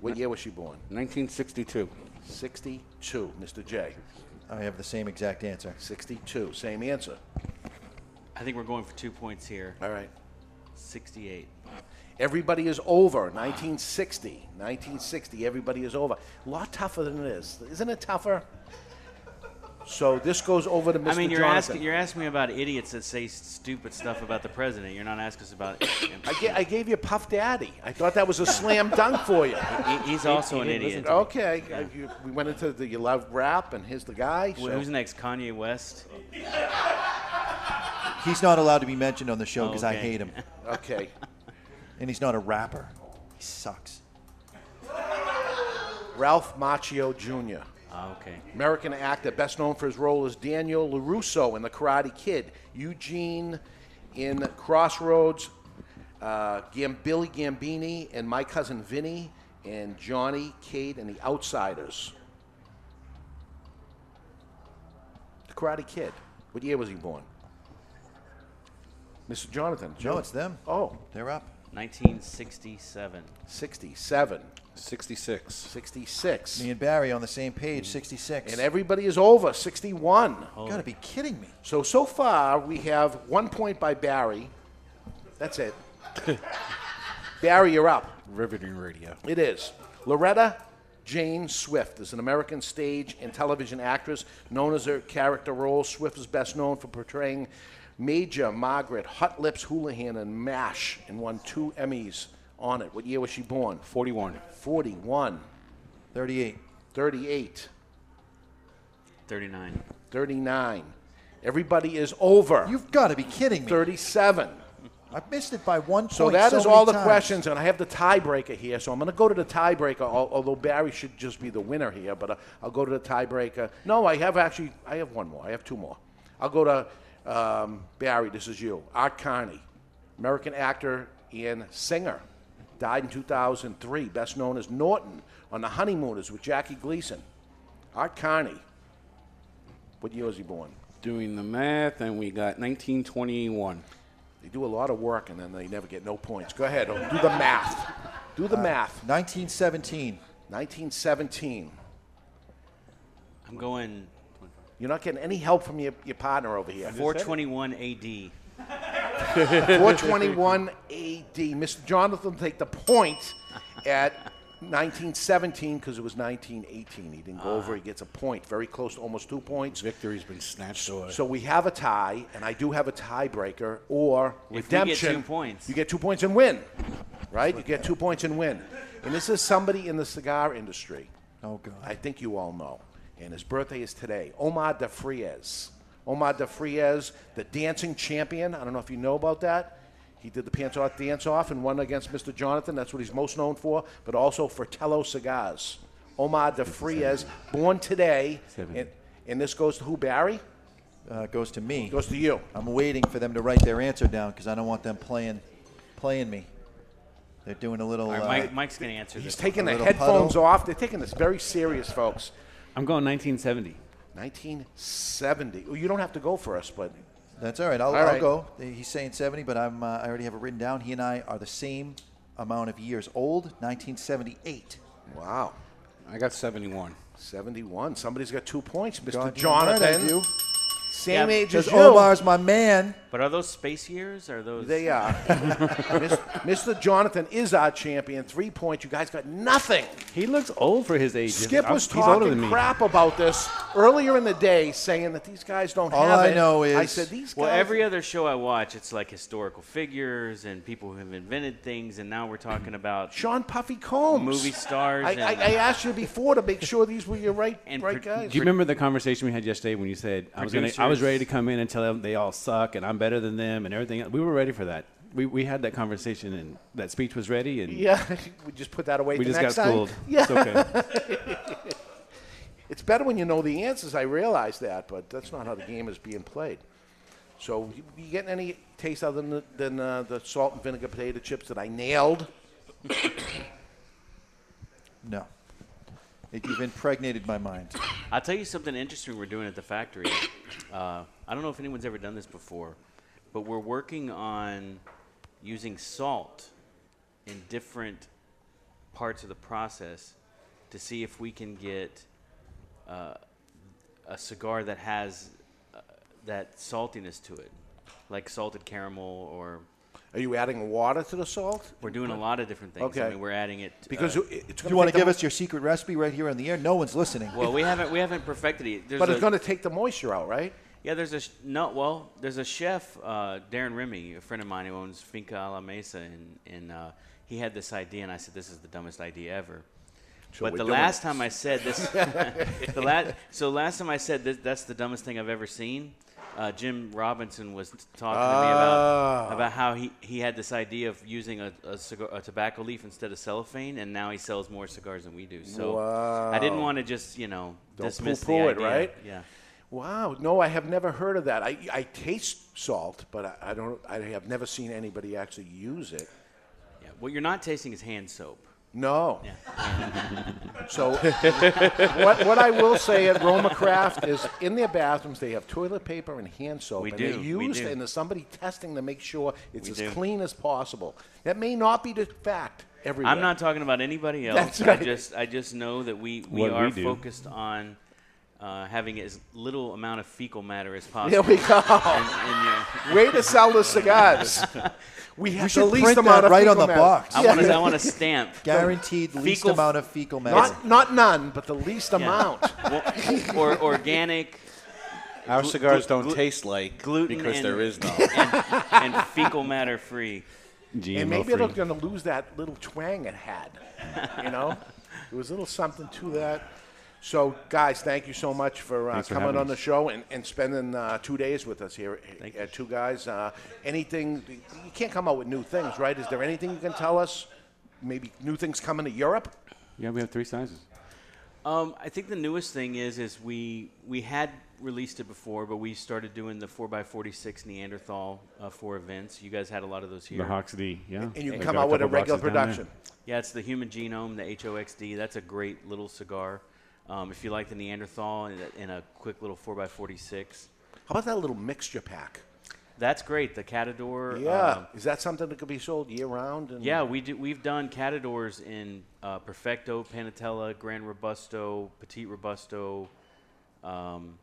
What year was she born? 1962. 62, Mr. J. I have the same exact answer. 62, same answer. I think we're going for two points here. All right. 68. Everybody is over. 1960. 1960. Everybody is over. A lot tougher than it is. Isn't it tougher? So this goes over to Mr. I mean, you're Jonathan. asking you're asking me about idiots that say stupid stuff about the president. You're not asking us about. I, ga- I gave you Puff Daddy. I thought that was a slam dunk for you. He- he's also an idiot. Okay. uh, you- we went into the you love rap, and here's the guy. Well, so- Who's next? Kanye West. He's not allowed to be mentioned on the show because I Okay. hate him. Okay. And he's not a rapper. He sucks. Ralph Macchio Jr. Oh, okay. American actor, best known for his role as Daniel LaRusso in The Karate Kid, Eugene in Crossroads, uh, Gam- Billy Gambini and My Cousin Vinny, and Johnny Cade and The Outsiders. The Karate Kid. What year was he born? Mr. Jonathan. No, it's them. Oh. They're up. 1967. 67. 66. 66. Me and Barry on the same page, 66. And everybody is over, 61. You gotta be kidding me. So, so far, we have one point by Barry. That's it. Barry, you're up. Riveting radio. It is. Loretta Jane Swit is an American stage and television actress known as her character role. Swit is best known for portraying Major Margaret Hot Lips Houlihan in MASH and won two Emmys on it. What year was she born? 41. 41. 38. 38. 39. 39. Everybody is over. You've got to be kidding me. 37. I've missed it by one point. So that is many all the times. questions, and I have the tiebreaker here. So I'm going to go to the tiebreaker, although Barry should just be the winner here. But uh, I'll go to the tiebreaker. No, I have actually. I have one more. I have two more. I'll go to um, Barry. This is you. Art Carney, American actor and singer, died in 2003. Best known as Norton on The Honeymooners with Jackie Gleason. Art Carney. What year was he born? Doing the math, and we got 1921. They do a lot of work and then they never get no points. Go ahead, do the math. Do the Uh, math. 1917. 1917. I'm going You're not getting any help from your, your partner over here. 421 AD. 421 AD. Mr. Jonathan take the point at 1917 because it was 1918. He didn't go over. He gets a point. Very close to almost two points. Victory's been snatched away. So we have a tie, and I do have a tiebreaker or If we get redemption. two points. You get two points and win, right? You get two points and win. And this is somebody in the cigar industry. Oh God! I think you all know. And his birthday is today. Omar de Frias. Omar de Frias, the dancing champion. I don't know if you know about that. He did the pants off dance off and won against Mr. Jonathan. That's what he's most known for. But also for Tello cigars. Omar de Frias, born today. Seven. And, and this goes to who? Barry. Uh, goes to me. Goes to you. I'm waiting for them to write their answer down because I don't want them playing, playing me. They're doing a little. All right, uh, Mike's going to answer He's this. taking A the headphones puddle. off. They're taking this very serious, folks. I'm going 1970. 1970. Well, you don't have to go for us, but That's all right. I'll, All I'll go. He's saying 70, but I'm. Uh, I already have it written down. He and I are the same amount of years old. 1978. Wow. I got 71. 71. Somebody's got two points, Mr. God damn right Jonathan. I do. Same Yeah, age as Because you. Omar's my man. But are those space years? Are those? They are. Mr. Jonathan is our champion. Three points. You guys got nothing. He looks old for his age. Skip I'm- was he's older than talking crap about this earlier in the day, saying that these guys don't All have I it. know I is- said these Well, every other show I watch, it's like historical figures and people who have invented things, and now we're talking about Sean Puffy Combs, movie stars. I, and, I, I asked you before to make sure these were your right, And right pro- guys. Do you remember the conversation we had yesterday when you said I was gonna, I was ready to come in and tell them they all suck and I'm better than them and everything? We were ready for that. We, we had that conversation and that speech was ready and Yeah, we just put that away. We the just next got time. schooled. Yeah, It's okay. it's better when you know the answers. I realize that, but that's not how the game is being played. So, you, you getting any taste other than, the, than uh, the salt and vinegar potato chips that I nailed? No. You've impregnated my mind. I'll tell you something interesting we're doing at the factory. Uh, I don't know if anyone's ever done this before, but we're working on using salt in different parts of the process to see if we can get uh, a cigar that has uh, that saltiness to it, like salted caramel or. Are you adding water to the salt? We're doing a lot of different things. Okay. I mean, we're adding it Because uh, it- it's You want to give the- us your secret recipe right here on the air? No one's listening. Well, we haven't we haven't perfected it. There's But it's going to take the moisture out, right? Yeah, there's a sh- no. Well, there's a chef, uh, Darren Remy, a friend of mine who owns Finca a la Mesa, and, and uh, he had this idea, and I said, "This is the dumbest idea ever." So but the last it. time I said this, the last so last time I said this, that's the dumbest thing I've ever seen. Uh, Jim Robinson was talking to me about Ah. about how he, he had this idea of using a, a, cigar, a tobacco leaf instead of cellophane, and now he sells more cigars than we do. So I didn't want to just you know Don't dismiss the poo-poo it, right? Yeah. Wow. No, I have never heard of that. I, I taste salt, but I, I don't. I have never seen anybody actually use it. Yeah. What you're not tasting is hand soap. No. Yeah. So, what, what I will say at RoMaCraft is in their bathrooms they have toilet paper and hand soap. We and do, They're we used, do. and there's somebody testing to make sure it's We as do. clean as possible. That may not be the fact everywhere. I'm not talking about anybody else. That's right. I just I just know that we, we What are we focused on uh, having as little amount of fecal matter as There possible. we go. And- and your- Way to sell the cigars. We have the should least print amount that of right on the matter. box. I Yeah. want to I want to stamp Guaranteed least Fecal- amount of fecal matter. Not, not none, but the least Yeah. amount. Well, or organic Our Glu- cigars glu- don't glu- taste like gluten because and, there is none. and, and fecal matter free. GMO and maybe free. it's going to lose that little twang it had. You know, there was a little something to that. So, guys, thank you so much for, uh, Thanks for coming having on the us. show and, and spending uh, two days with us here Thank at Two Guys. Uh, anything, you can't come out with new things, right? Is there anything you can tell us? Maybe new things coming to Europe? Yeah, we have three sizes. Um, I think the newest thing is is we we had released it before, but we started doing the 4x46 Neanderthal uh, for events. You guys had a lot of those here. The Hoxie, yeah. And you can We come got out with a couple regular boxes down there. production. Yeah, it's the Human Genome, the HOXD. That's a great little cigar. Um, if you like the Neanderthal in a, in a quick little 4x46, How about that little mixture pack? that's great. The Catador. Yeah. um, Is that something that could be sold year round? And yeah, we do. We've done Catadors in uh, Perfecto, Panatella, Grand Robusto, Petite Robusto. Um,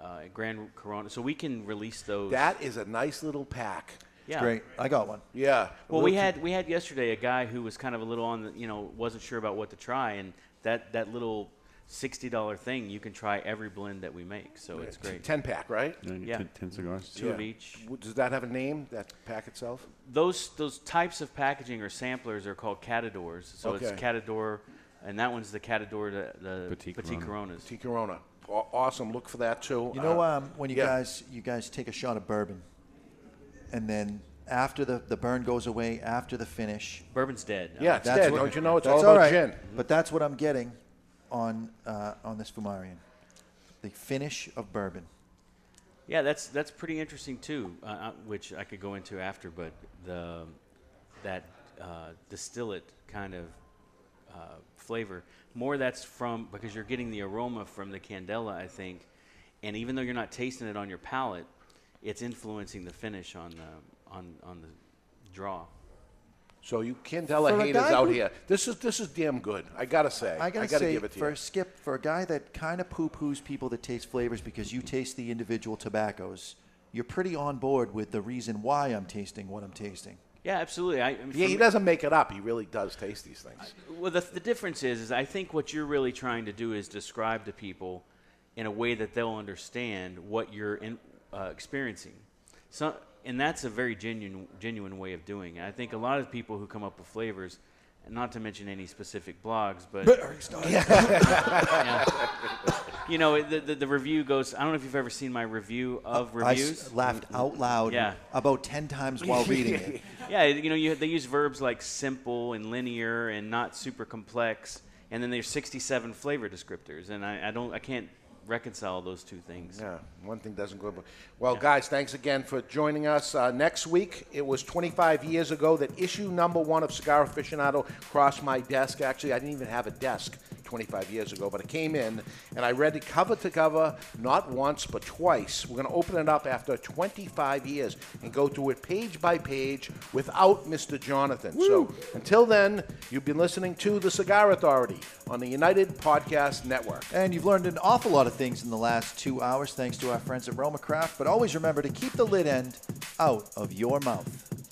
uh, Grand Corona. So we can release those. That is a nice little pack. Yeah. Great. I got one. Yeah. Well, we had we had yesterday a guy who was kind of a little on the you know wasn't sure about what to try, and that that little sixty dollar thing you can try every blend that we make. So it's great. Ten pack, right? Yeah, you get Yeah. 10 10 cigars. Two of each. W- Does that have a name? That pack itself? Those those types of packaging or samplers are called catadors. So it's Okay. catador, and that one's the catador, the, the Petit Petit Corona. Coronas. Petit Corona. Aw- Awesome. Look for that too. You know, Uh, um, when you yeah. guys you guys take a shot of bourbon, and then after the, the burn goes away, after the finish, Bourbon's dead. Yeah, it's that's dead. what- Don't you know? It's that's all about right. gin. But that's what I'm getting on uh, on this Fomorian, the finish of bourbon. Yeah, that's that's pretty interesting too, uh, uh, which I could go into after. But the that uh, distillate kind of uh, flavor, more that's from because you're getting the aroma from the candela, I think, and even though you're not tasting it on your palate, it's influencing the finish on the on on the draw. So you Candela For a haters out who- here. This is this is damn good. I gotta say. I gotta, gotta say, give it to for you. Skip, for a guy that kind of poo-poos people that taste flavors because you taste the individual tobaccos, you're pretty on board with the reason why I'm tasting what I'm tasting. Yeah, absolutely. I, I mean, Yeah, he me- doesn't make it up. He really does taste these things. Well, the, the difference is, is I think what you're really trying to do is describe to people in a way that they'll understand what you're in, uh, experiencing. So, and that's a very genuine, genuine way of doing it. I think a lot of people who come up with flavors, not to mention any specific blogs, but Yeah. you know, the, the, the review goes. I don't know if you've ever seen my review of I s- reviews. laughed out loud Yeah. about 10 times while reading it. yeah, you know, you, they use verbs like simple and linear and not super complex, and then there's 67 flavor descriptors, and I, I don't, I can't reconcile those two things. Yeah, one thing doesn't go. But, well, guys, thanks again for joining us. Uh, next week, it was 25 years ago that issue number one of Cigar Aficionado crossed my desk. Actually, I didn't even have a desk 25 years ago, but it came in, and I read it cover to cover, not once but twice. We're going to open it up after 25 years and go through it page by page without Mr. Jonathan. So until then, you've been listening to The Cigar Authority on the United Podcast Network. And you've learned an awful lot of things in the last two hours thanks to our friends at RoMaCraft. But always remember to keep the lid end out of your mouth.